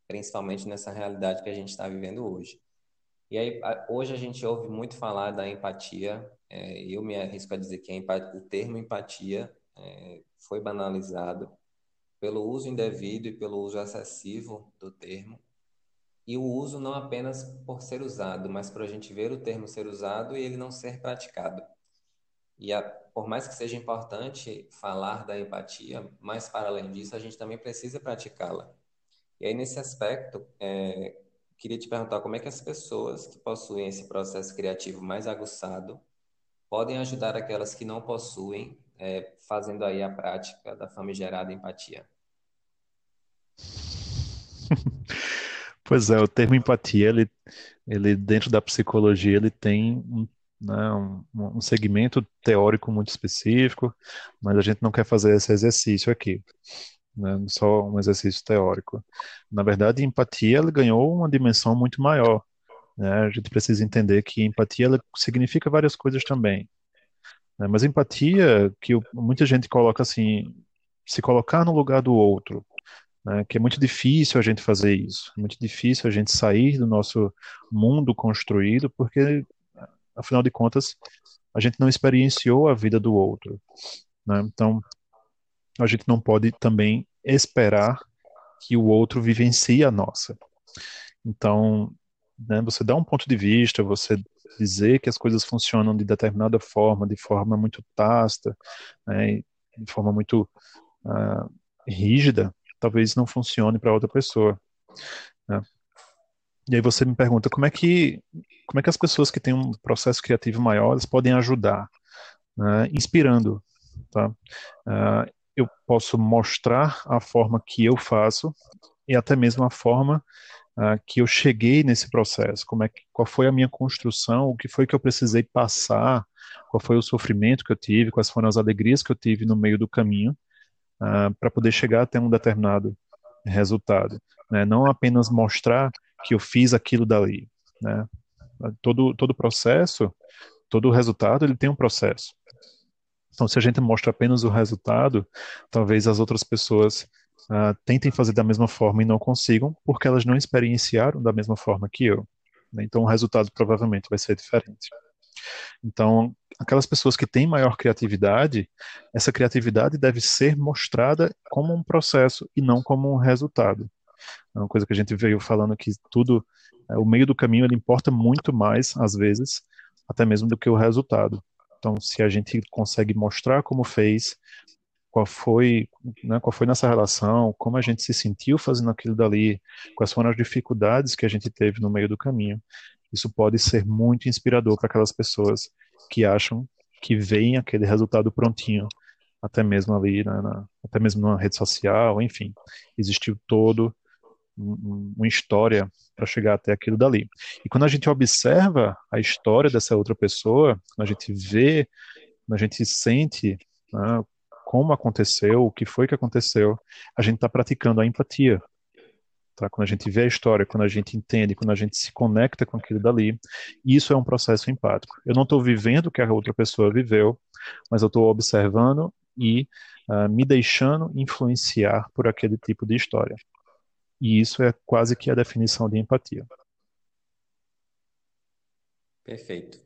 Principalmente nessa realidade que a gente está vivendo hoje. E aí, hoje a gente ouve muito falar da empatia, é, eu me arrisco a dizer que empatia, o termo empatia é, foi banalizado pelo uso indevido e pelo uso excessivo do termo, e o uso não apenas por ser usado, mas para a gente ver o termo ser usado e ele não ser praticado. E a, por mais que seja importante falar da empatia, mas para além disso, a gente também precisa praticá-la. E aí, nesse aspecto, é, queria te perguntar como é que as pessoas que possuem esse processo criativo mais aguçado podem ajudar aquelas que não possuem, é, fazendo aí a prática da famigerada empatia. *laughs* Pois é, o termo empatia, ele, ele dentro da psicologia, ele tem um, né, um, um segmento teórico muito específico, mas a gente não quer fazer esse exercício aqui, né, só um exercício teórico. Na verdade, empatia ela ganhou uma dimensão muito maior. Né, a gente precisa entender que empatia ela significa várias coisas também. Né, mas empatia, que muita gente coloca assim, se colocar no lugar do outro, né, que é muito difícil a gente fazer isso, é muito difícil a gente sair do nosso mundo construído, porque, afinal de contas, a gente não experienciou a vida do outro. Né? Então, a gente não pode também esperar que o outro vivencie a nossa. Então, né, você dá um ponto de vista, você dizer que as coisas funcionam de determinada forma, de forma muito tácita, né, de forma muito uh, rígida, talvez não funcione para outra pessoa. Né? E aí você me pergunta como é que como é que as pessoas que têm um processo criativo maior podem ajudar, né? inspirando, tá? Uh, eu posso mostrar a forma que eu faço e até mesmo a forma uh, que eu cheguei nesse processo, como é que, qual foi a minha construção, o que foi que eu precisei passar, qual foi o sofrimento que eu tive, quais foram as alegrias que eu tive no meio do caminho uh, para poder chegar até um determinado resultado, né? Não apenas mostrar que eu fiz aquilo dali, né? Todo todo processo, todo resultado, ele tem um processo. Então, se a gente mostra apenas o resultado, talvez as outras pessoas uh, tentem fazer da mesma forma e não consigam, porque elas não experienciaram da mesma forma que eu. Né? Então, o resultado provavelmente vai ser diferente. Então, aquelas pessoas que têm maior criatividade, essa criatividade deve ser mostrada como um processo e não como um resultado. É uma coisa que a gente veio falando que tudo, é, o meio do caminho ele importa muito mais, às vezes, até mesmo do que o resultado. Então, se a gente consegue mostrar como fez, qual foi, né, qual foi nossa relação, como a gente se sentiu fazendo aquilo dali, quais foram as dificuldades que a gente teve no meio do caminho, isso pode ser muito inspirador para aquelas pessoas que acham que veem aquele resultado prontinho, até mesmo ali, né, na, até mesmo numa rede social, enfim, existiu todo um, uma história para chegar até aquilo dali. E quando a gente observa a história dessa outra pessoa, quando a gente vê, quando a gente sente né, como aconteceu, o que foi que aconteceu, a gente está praticando a empatia, Tá? Quando a gente vê a história, quando a gente entende, quando a gente se conecta com aquilo dali, isso é um processo empático. Eu não estou vivendo o que a outra pessoa viveu, mas eu estou observando e uh, me deixando influenciar por aquele tipo de história. E isso é quase que a definição de empatia. Perfeito.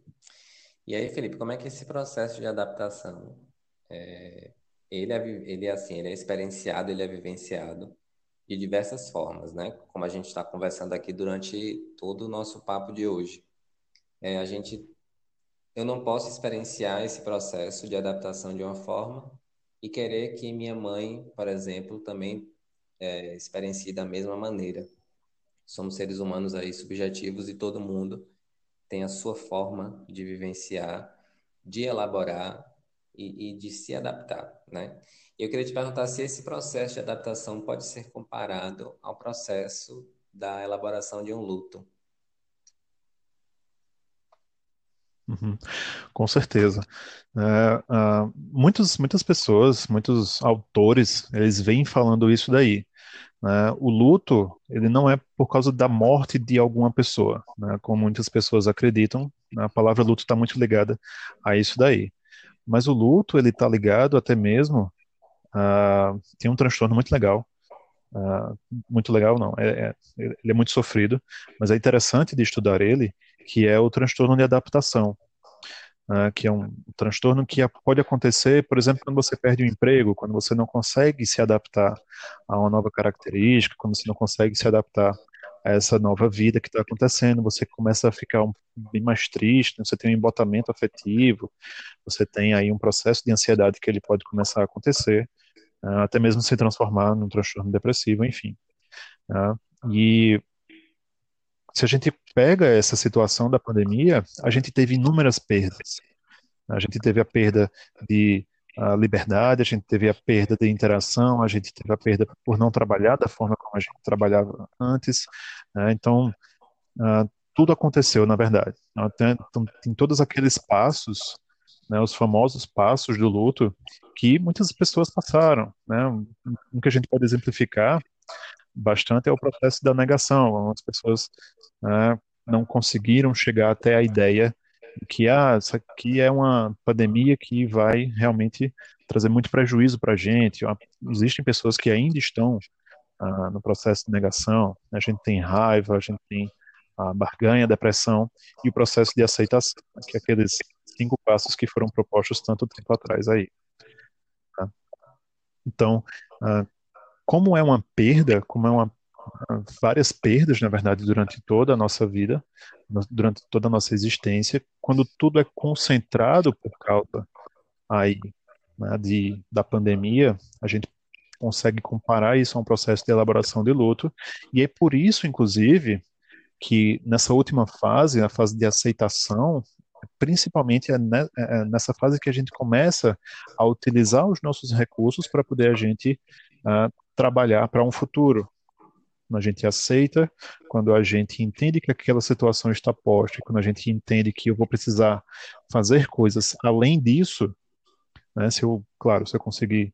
E aí, Felipe, como é que esse processo de adaptação, é, ele, é, ele é assim, ele é experienciado, ele é vivenciado de diversas formas, né? Como a gente está conversando aqui durante todo o nosso papo de hoje. É, a gente, eu não posso experienciar esse processo de adaptação de uma forma e querer que minha mãe, por exemplo, também é, experiencie da mesma maneira. Somos seres humanos aí subjetivos e todo mundo tem a sua forma de vivenciar, de elaborar e, e de se adaptar, né? Eu queria te perguntar se esse processo de adaptação pode ser comparado ao processo da elaboração de um luto. Uhum, com certeza. É, uh, muitos, muitas pessoas, muitos autores, eles vêm falando isso daí. Né? O luto, ele não é por causa da morte de alguma pessoa, né? como muitas pessoas acreditam. Né? A palavra luto está muito ligada a isso daí. Mas o luto, ele está ligado até mesmo Uh, tem um transtorno muito legal. Uh, muito legal, não. É, é, ele é muito sofrido, mas é interessante de estudar ele, que é o transtorno de adaptação. Uh, que é um transtorno que pode acontecer, por exemplo, quando você perde um emprego, quando você não consegue se adaptar a uma nova característica, quando você não consegue se adaptar a essa nova vida que está acontecendo, você começa a ficar um, bem mais triste, você tem um embotamento afetivo, você tem aí um processo de ansiedade que ele pode começar a acontecer, até mesmo se transformar num transtorno depressivo, enfim. Uh, e se a gente pega essa situação da pandemia, a gente teve inúmeras perdas. A gente teve a perda de liberdade, a gente teve a perda de interação, a gente teve a perda por não trabalhar da forma como a gente trabalhava antes. Né? Então, uh, tudo aconteceu, na verdade. Tem, tem todos aqueles passos né, os famosos passos do luto que muitas pessoas passaram. Né? Um que a gente pode exemplificar bastante é o processo da negação. As pessoas né, não conseguiram chegar até a ideia de que ah, isso aqui é uma pandemia que vai realmente trazer muito prejuízo para a gente. Existem pessoas que ainda estão ah, no processo de negação. A gente tem raiva, a gente tem a barganha, a depressão e o processo de aceitação, que é aqueles cinco passos que foram propostos tanto tempo atrás aí. Tá? Então, uh, como é uma perda, como é uma várias perdas, na verdade, durante toda a nossa vida, durante toda a nossa existência, quando tudo é concentrado por causa aí né, de, da pandemia, a gente consegue comparar isso a um processo de elaboração de luto, e é por isso, inclusive, que nessa última fase, a fase de aceitação, principalmente é, é, é nessa fase que a gente começa a utilizar os nossos recursos para poder a gente uh, trabalhar para um futuro. Quando a gente aceita, quando a gente entende que aquela situação está posta, quando a gente entende que eu vou precisar fazer coisas além disso, né, se eu, claro, se eu conseguir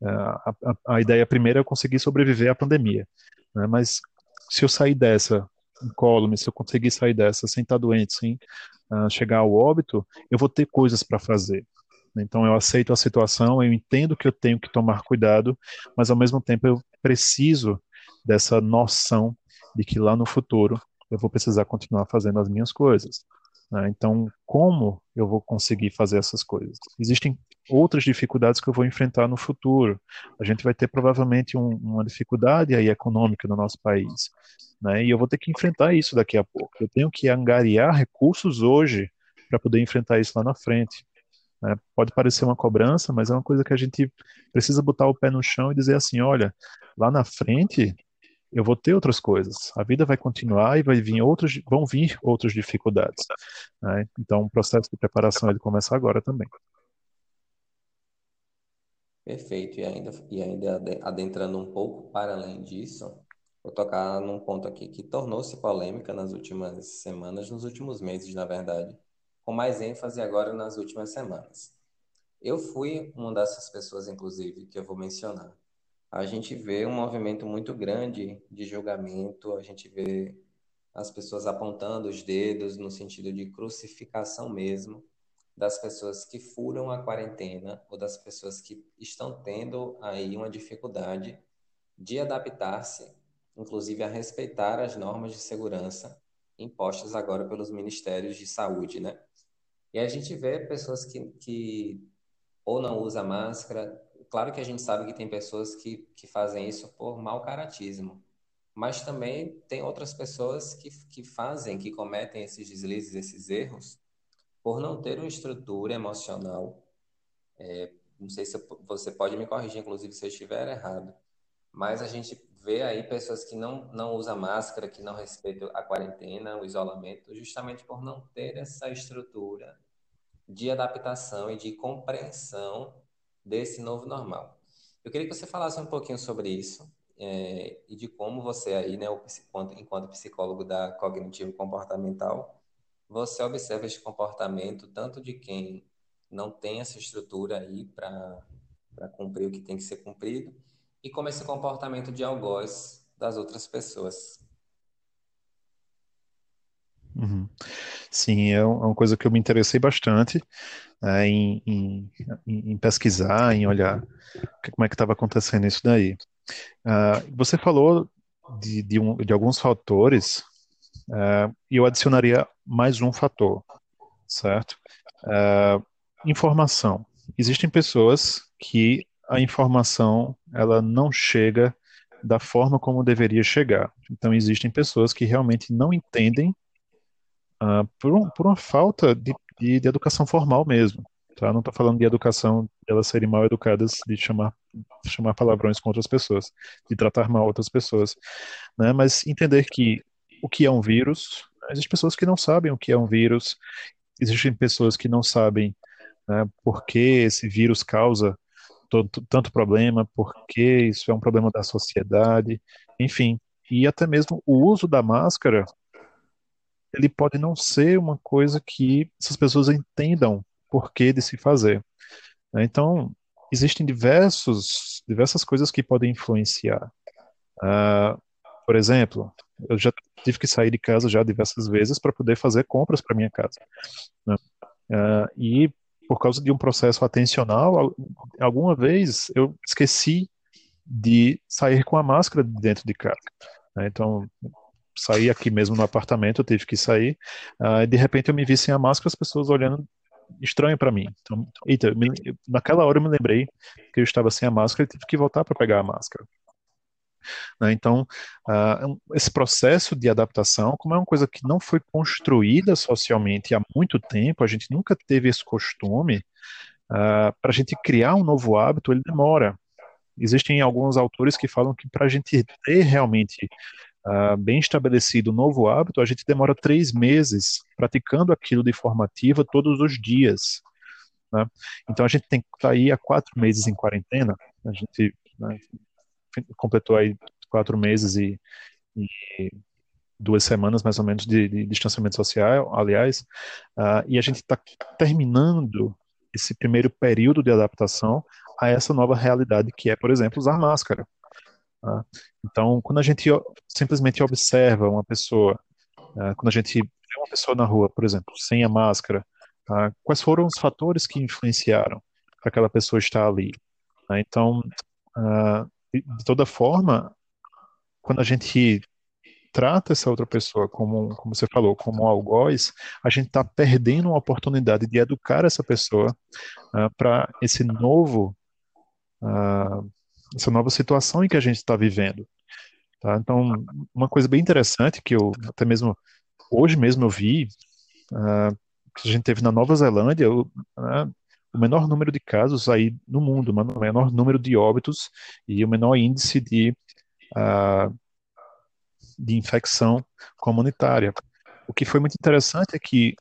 uh, a, a, ideia primeira é eu conseguir sobreviver à pandemia, né, mas se eu sair dessa incólume, se eu conseguir sair dessa sem estar doente, sem uh, chegar ao óbito, eu vou ter coisas para fazer. Então eu aceito a situação, eu entendo que eu tenho que tomar cuidado, mas ao mesmo tempo eu preciso dessa noção de que lá no futuro eu vou precisar continuar fazendo as minhas coisas. Né? Então, como eu vou conseguir fazer essas coisas? Existem outras dificuldades que eu vou enfrentar no futuro. A gente vai ter provavelmente um, uma dificuldade aí econômica no nosso país, né? E eu vou ter que enfrentar isso daqui a pouco. Eu tenho que angariar recursos hoje para poder enfrentar isso lá na frente. Né? Pode parecer uma cobrança, mas é uma coisa que a gente precisa botar o pé no chão e dizer assim, olha, lá na frente eu vou ter outras coisas. A vida vai continuar e vai vir outros, vão vir outras dificuldades. Né? Então, o processo de preparação ele começa agora também. Perfeito. E ainda, e ainda adentrando um pouco para além disso, vou tocar num ponto aqui que tornou-se polêmica nas últimas semanas, nos últimos meses, na verdade, com mais ênfase agora nas últimas semanas. Eu fui uma dessas pessoas, inclusive, que eu vou mencionar. A gente vê um movimento muito grande de julgamento, a gente vê as pessoas apontando os dedos no sentido de crucificação mesmo das pessoas que furam a quarentena ou das pessoas que estão tendo aí uma dificuldade de adaptar-se, inclusive a respeitar as normas de segurança impostas agora pelos ministérios de saúde, né? E a gente vê pessoas que, que ou não usam máscara, claro que a gente sabe que tem pessoas que, que fazem isso por mau caratismo, mas também tem outras pessoas que, que fazem, que cometem esses deslizes, esses erros, por não ter uma estrutura emocional. É, não sei se você pode me corrigir, inclusive, se eu estiver errado, mas a gente vê aí pessoas que não, não usam máscara, que não respeitam a quarentena, o isolamento, justamente por não ter essa estrutura de adaptação e de compreensão desse novo normal. Eu queria que você falasse um pouquinho sobre isso é, e de como você aí, né, enquanto psicólogo da cognitivo comportamental, você observa esse comportamento tanto de quem não tem essa estrutura aí para cumprir o que tem que ser cumprido e como esse comportamento de algoz das outras pessoas. Uhum. Sim, é, é uma coisa que eu me interessei bastante né, em, em, em, pesquisar, em olhar como é que estava acontecendo isso daí. Uh, você falou de, de, um, de alguns fatores e eu adicionaria mais um fator, certo? Uh, informação. Existem pessoas que a informação ela não chega da forma como deveria chegar. Então existem pessoas que realmente não entendem uh, por, um, por, uma falta de, de, de, educação formal mesmo. Tá? Não estou falando de educação de elas serem mal educadas, de chamar, chamar palavrões com outras pessoas, de tratar mal outras pessoas, né? mas entender que o que é um vírus, existem pessoas que não sabem o que é um vírus, existem pessoas que não sabem né, por que esse vírus causa tanto, tanto problema, por que isso é um problema da sociedade, enfim. E até mesmo o uso da máscara ele pode não ser uma coisa que essas pessoas entendam por que de se fazer. Né? Então, existem diversos, diversas coisas que podem influenciar. Uh, por exemplo, eu já tive que sair de casa já diversas vezes para poder fazer compras para minha casa. Né? Uh, e por causa de um processo atencional, alguma vez eu esqueci de sair com a máscara dentro de casa. Né? Então, saí aqui mesmo no apartamento, eu tive que sair, uh, de repente eu me vi sem a máscara, as pessoas olhando estranho para mim. Então, eita, me, naquela hora eu me lembrei que eu estava sem a máscara e tive que voltar para pegar a máscara. Né? Então, uh, esse processo de adaptação, como é uma coisa que não foi construída socialmente há muito tempo, a gente nunca teve esse costume, uh, para a gente criar um novo hábito, ele demora. Existem alguns autores que falam que para a gente ter realmente uh, bem estabelecido um novo hábito, a gente demora três meses praticando aquilo de forma ativa todos os dias. Né? Então a gente tem que estar aí há quatro meses em quarentena. A gente né, completou aí quatro meses e, e, duas semanas mais ou menos de, de distanciamento social, aliás, uh, e a gente está terminando esse primeiro período de adaptação a essa nova realidade que é, por exemplo, usar máscara. Tá? Então, quando a gente simplesmente observa uma pessoa, uh, quando a gente vê uma pessoa na rua, por exemplo, sem a máscara, uh, quais foram os fatores que influenciaram para aquela pessoa estar ali? Tá? Então, uh, de toda forma, quando a gente trata essa outra pessoa como, como você falou, como um algoz, a gente está perdendo uma oportunidade de educar essa pessoa uh, para esse novo, uh, essa nova situação em que a gente está vivendo. Tá? Então, uma coisa bem interessante que eu até mesmo hoje mesmo eu vi, uh, que a gente teve na Nova Zelândia, o, menor número de casos aí no mundo, o menor número de óbitos e o menor índice de uh, de infecção comunitária. O que foi muito interessante é que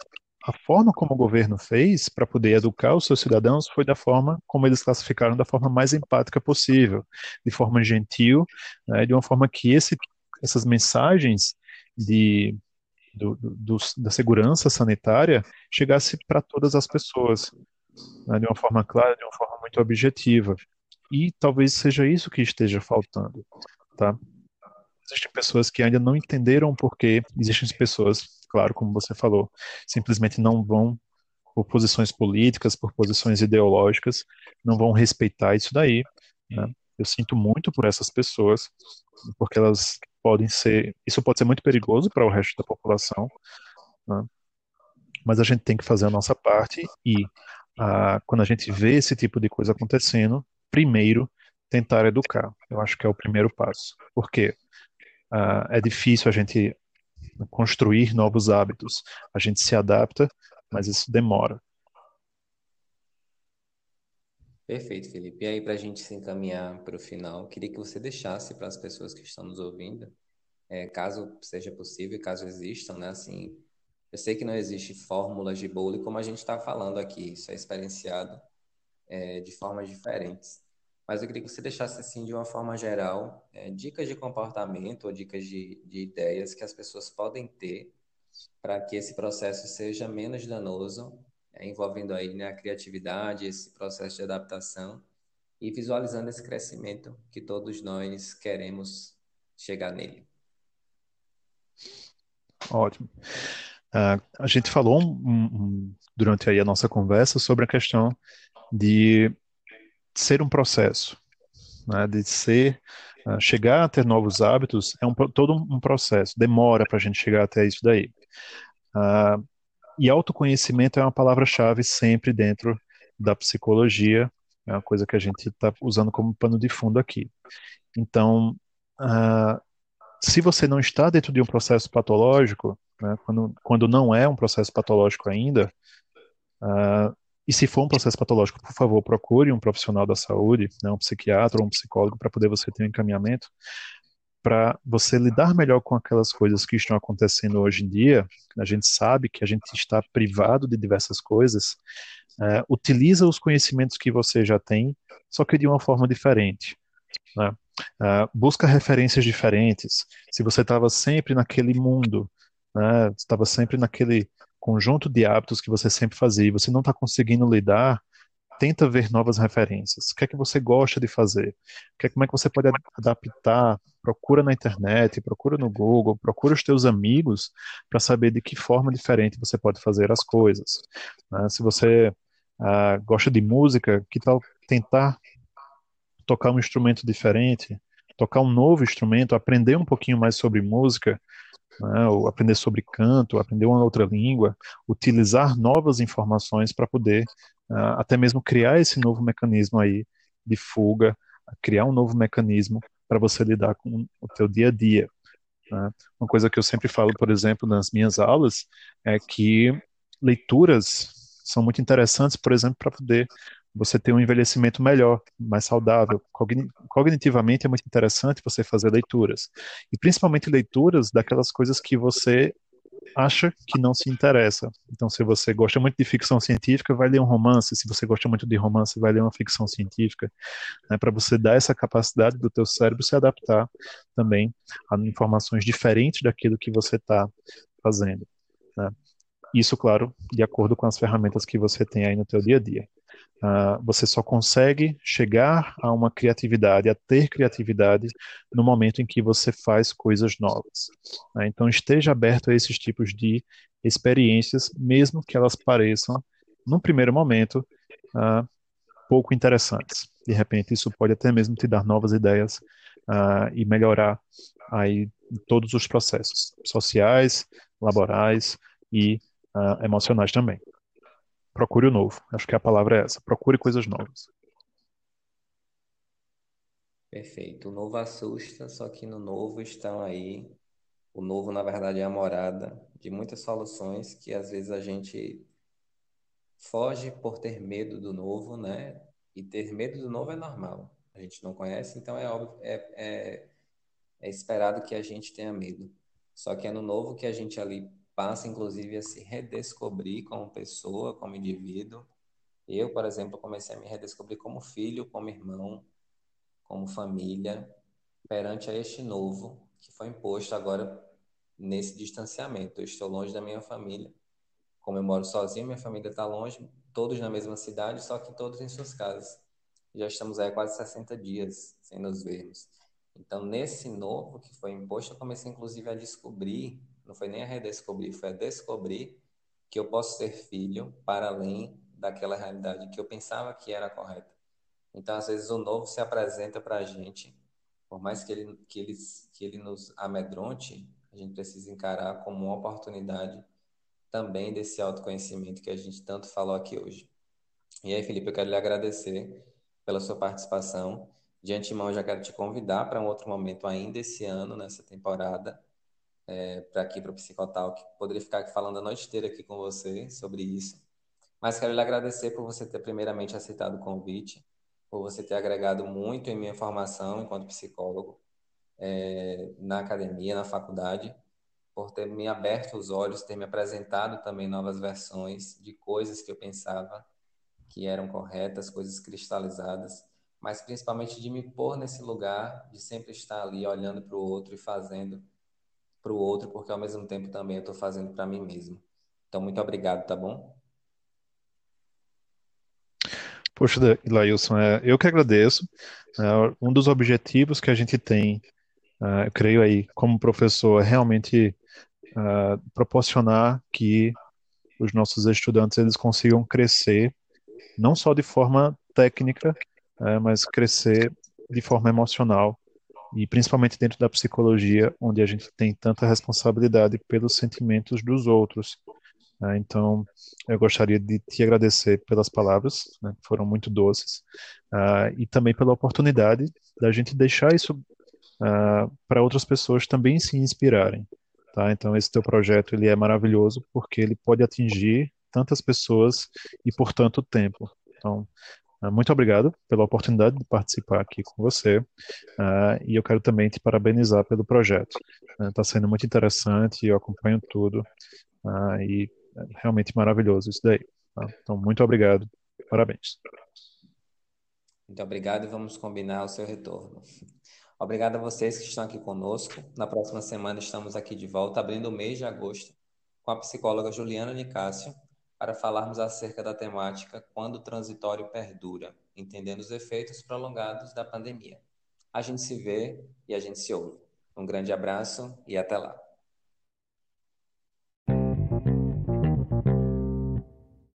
a forma como o governo fez para poder educar os seus cidadãos foi da forma como eles classificaram da forma mais empática possível, de forma gentil, né, de uma forma que esse, essas mensagens de, do, do, da segurança sanitária chegasse para todas as pessoas, né, de uma forma clara, de uma forma muito objetiva. E talvez seja isso que esteja faltando, tá? Existem pessoas que ainda não entenderam o porquê. Existem pessoas, claro, como você falou, simplesmente não vão por posições políticas, por posições ideológicas, não vão respeitar isso daí. Né? Eu sinto muito por essas pessoas, porque elas podem ser. Isso pode ser muito perigoso para o resto da população. Né? Mas a gente tem que fazer a nossa parte e, ah, quando a gente vê esse tipo de coisa acontecendo, primeiro tentar educar. Eu acho que é o primeiro passo. Por quê? uh, é difícil a gente construir novos hábitos. A gente se adapta, mas isso demora. Perfeito, Felipe. E aí, para a gente se encaminhar para o final, queria que você deixasse para as pessoas que estão nos ouvindo, é, caso seja possível, caso existam, né? Assim, eu sei que não existe fórmulas de bolo, e como a gente está falando aqui, isso é experienciado é, de formas diferentes. Mas eu queria que você deixasse, assim, de uma forma geral, é, dicas de comportamento ou dicas de, de ideias que as pessoas podem ter para que esse processo seja menos danoso, é, envolvendo aí né, a criatividade, esse processo de adaptação e visualizando esse crescimento que todos nós queremos chegar nele. Ótimo. Uh, a gente falou um, um, durante aí a nossa conversa sobre a questão de ser um processo, né, de ser uh, chegar a ter novos hábitos é um, todo um processo, demora para a gente chegar até isso daí. Uh, e autoconhecimento é uma palavra-chave sempre dentro da psicologia, é uma coisa que a gente está usando como pano de fundo aqui. Então, uh, se você não está dentro de um processo patológico, né, quando, quando não é um processo patológico ainda, uh, e se for um processo patológico, por favor, procure um profissional da saúde, né, um psiquiatra ou um psicólogo, para poder você ter um encaminhamento, para você lidar melhor com aquelas coisas que estão acontecendo hoje em dia. A gente sabe que a gente está privado de diversas coisas. É, utiliza os conhecimentos que você já tem, só que de uma forma diferente. Né? Uh, busca referências diferentes. Se você estava sempre naquele mundo, né, estava sempre naquele conjunto de hábitos que você sempre fazia e você não está conseguindo lidar, tenta ver novas referências. O que é que você gosta de fazer? Que, é, como é que você pode adaptar? Procura na internet, procura no Google, procura os teus amigos para saber de que forma diferente você pode fazer as coisas. Né? Se você ah, gosta de música, que tal tentar tocar um instrumento diferente, tocar um novo instrumento, aprender um pouquinho mais sobre música, né, ou aprender sobre canto, aprender uma outra língua, utilizar novas informações para poder uh, até mesmo criar esse novo mecanismo aí de fuga, criar um novo mecanismo para você lidar com o teu dia a dia. Né? Uma coisa que eu sempre falo, por exemplo, nas minhas aulas, é que leituras são muito interessantes, por exemplo, para poder você ter um envelhecimento melhor, mais saudável. Cognitivamente é muito interessante você fazer leituras, e principalmente leituras daquelas coisas que você acha que não se interessa. Então, se você gosta muito de ficção científica, vai ler um romance. Se você gosta muito de romance, vai ler uma ficção científica, né, para você dar essa capacidade do teu cérebro se adaptar também a informações diferentes daquilo que você está fazendo. Né? Isso, claro, de acordo com as ferramentas que você tem aí no teu dia a dia. Uh, você só consegue chegar a uma criatividade, a ter criatividade, no momento em que você faz coisas novas. Né? Então, esteja aberto a esses tipos de experiências, mesmo que elas pareçam, num primeiro momento, uh, pouco interessantes. De repente, isso pode até mesmo te dar novas ideias uh, e melhorar aí todos os processos sociais, laborais e emocionais também procure o novo. Acho que a palavra é essa. Procure coisas novas. Perfeito. O novo assusta, só que no novo estão aí. O novo, na verdade, é a morada de muitas soluções que às vezes a gente foge por ter medo do novo, né? E ter medo do novo é normal. A gente não conhece, então é óbvio, é, é, é esperado que a gente tenha medo. Só que é no novo que a gente ali passa inclusive a se redescobrir como pessoa, como indivíduo. Eu, por exemplo, comecei a me redescobrir como filho, como irmão, como família, perante a este novo que foi imposto agora nesse distanciamento. Eu estou longe da minha família, como eu moro sozinho, minha família está longe, todos na mesma cidade, só que todos em suas casas. Já estamos aí há quase 60 dias sem nos vermos. Então, nesse novo que foi imposto, eu comecei inclusive a descobrir não foi nem a redescobrir, foi a descobrir que eu posso ser filho para além daquela realidade que eu pensava que era correta. Então, às vezes, o novo se apresenta para a gente, por mais que ele, que, ele, que ele nos amedronte, a gente precisa encarar como uma oportunidade também desse autoconhecimento que a gente tanto falou aqui hoje. E aí, Felipe, eu quero lhe agradecer pela sua participação. De antemão, já quero te convidar para um outro momento ainda esse ano, nessa temporada, é, para aqui, para o Psicotalk. Poderia ficar falando a noite inteira aqui com você sobre isso. Mas quero lhe agradecer por você ter primeiramente aceitado o convite, por você ter agregado muito em minha formação enquanto psicólogo, é, na academia, na faculdade, por ter me aberto os olhos, ter me apresentado também novas versões de coisas que eu pensava que eram corretas, coisas cristalizadas, mas principalmente de me pôr nesse lugar de sempre estar ali olhando para o outro e fazendo para o outro, porque ao mesmo tempo também eu estou fazendo para mim mesmo. Então, muito obrigado, tá bom? Poxa, Ilailson, é, eu que agradeço. É, um dos objetivos que a gente tem, é, eu creio aí, como professor, é realmente proporcionar que os nossos estudantes eles consigam crescer, não só de forma técnica, mas crescer de forma emocional e principalmente dentro da psicologia, onde a gente tem tanta responsabilidade pelos sentimentos dos outros. Né? Então, eu gostaria de te agradecer pelas palavras, né, foram muito doces, uh, e também pela oportunidade da gente deixar isso uh, para outras pessoas também se inspirarem. Tá? Então, esse teu projeto ele é maravilhoso porque ele pode atingir tantas pessoas e por tanto tempo. Então, muito obrigado pela oportunidade de participar aqui com você uh, e eu quero também te parabenizar pelo projeto. Está uh, sendo muito interessante, eu acompanho tudo uh, e é realmente maravilhoso isso daí. Tá? Então, muito obrigado, parabéns. Muito obrigado e vamos combinar o seu retorno. Obrigado a vocês que estão aqui conosco. Na próxima semana estamos aqui de volta, abrindo o mês de agosto, com a psicóloga Juliana Nicásio, para falarmos acerca da temática quando o transitório perdura, entendendo os efeitos prolongados da pandemia. A gente se vê e a gente se ouve. Um grande abraço e até lá.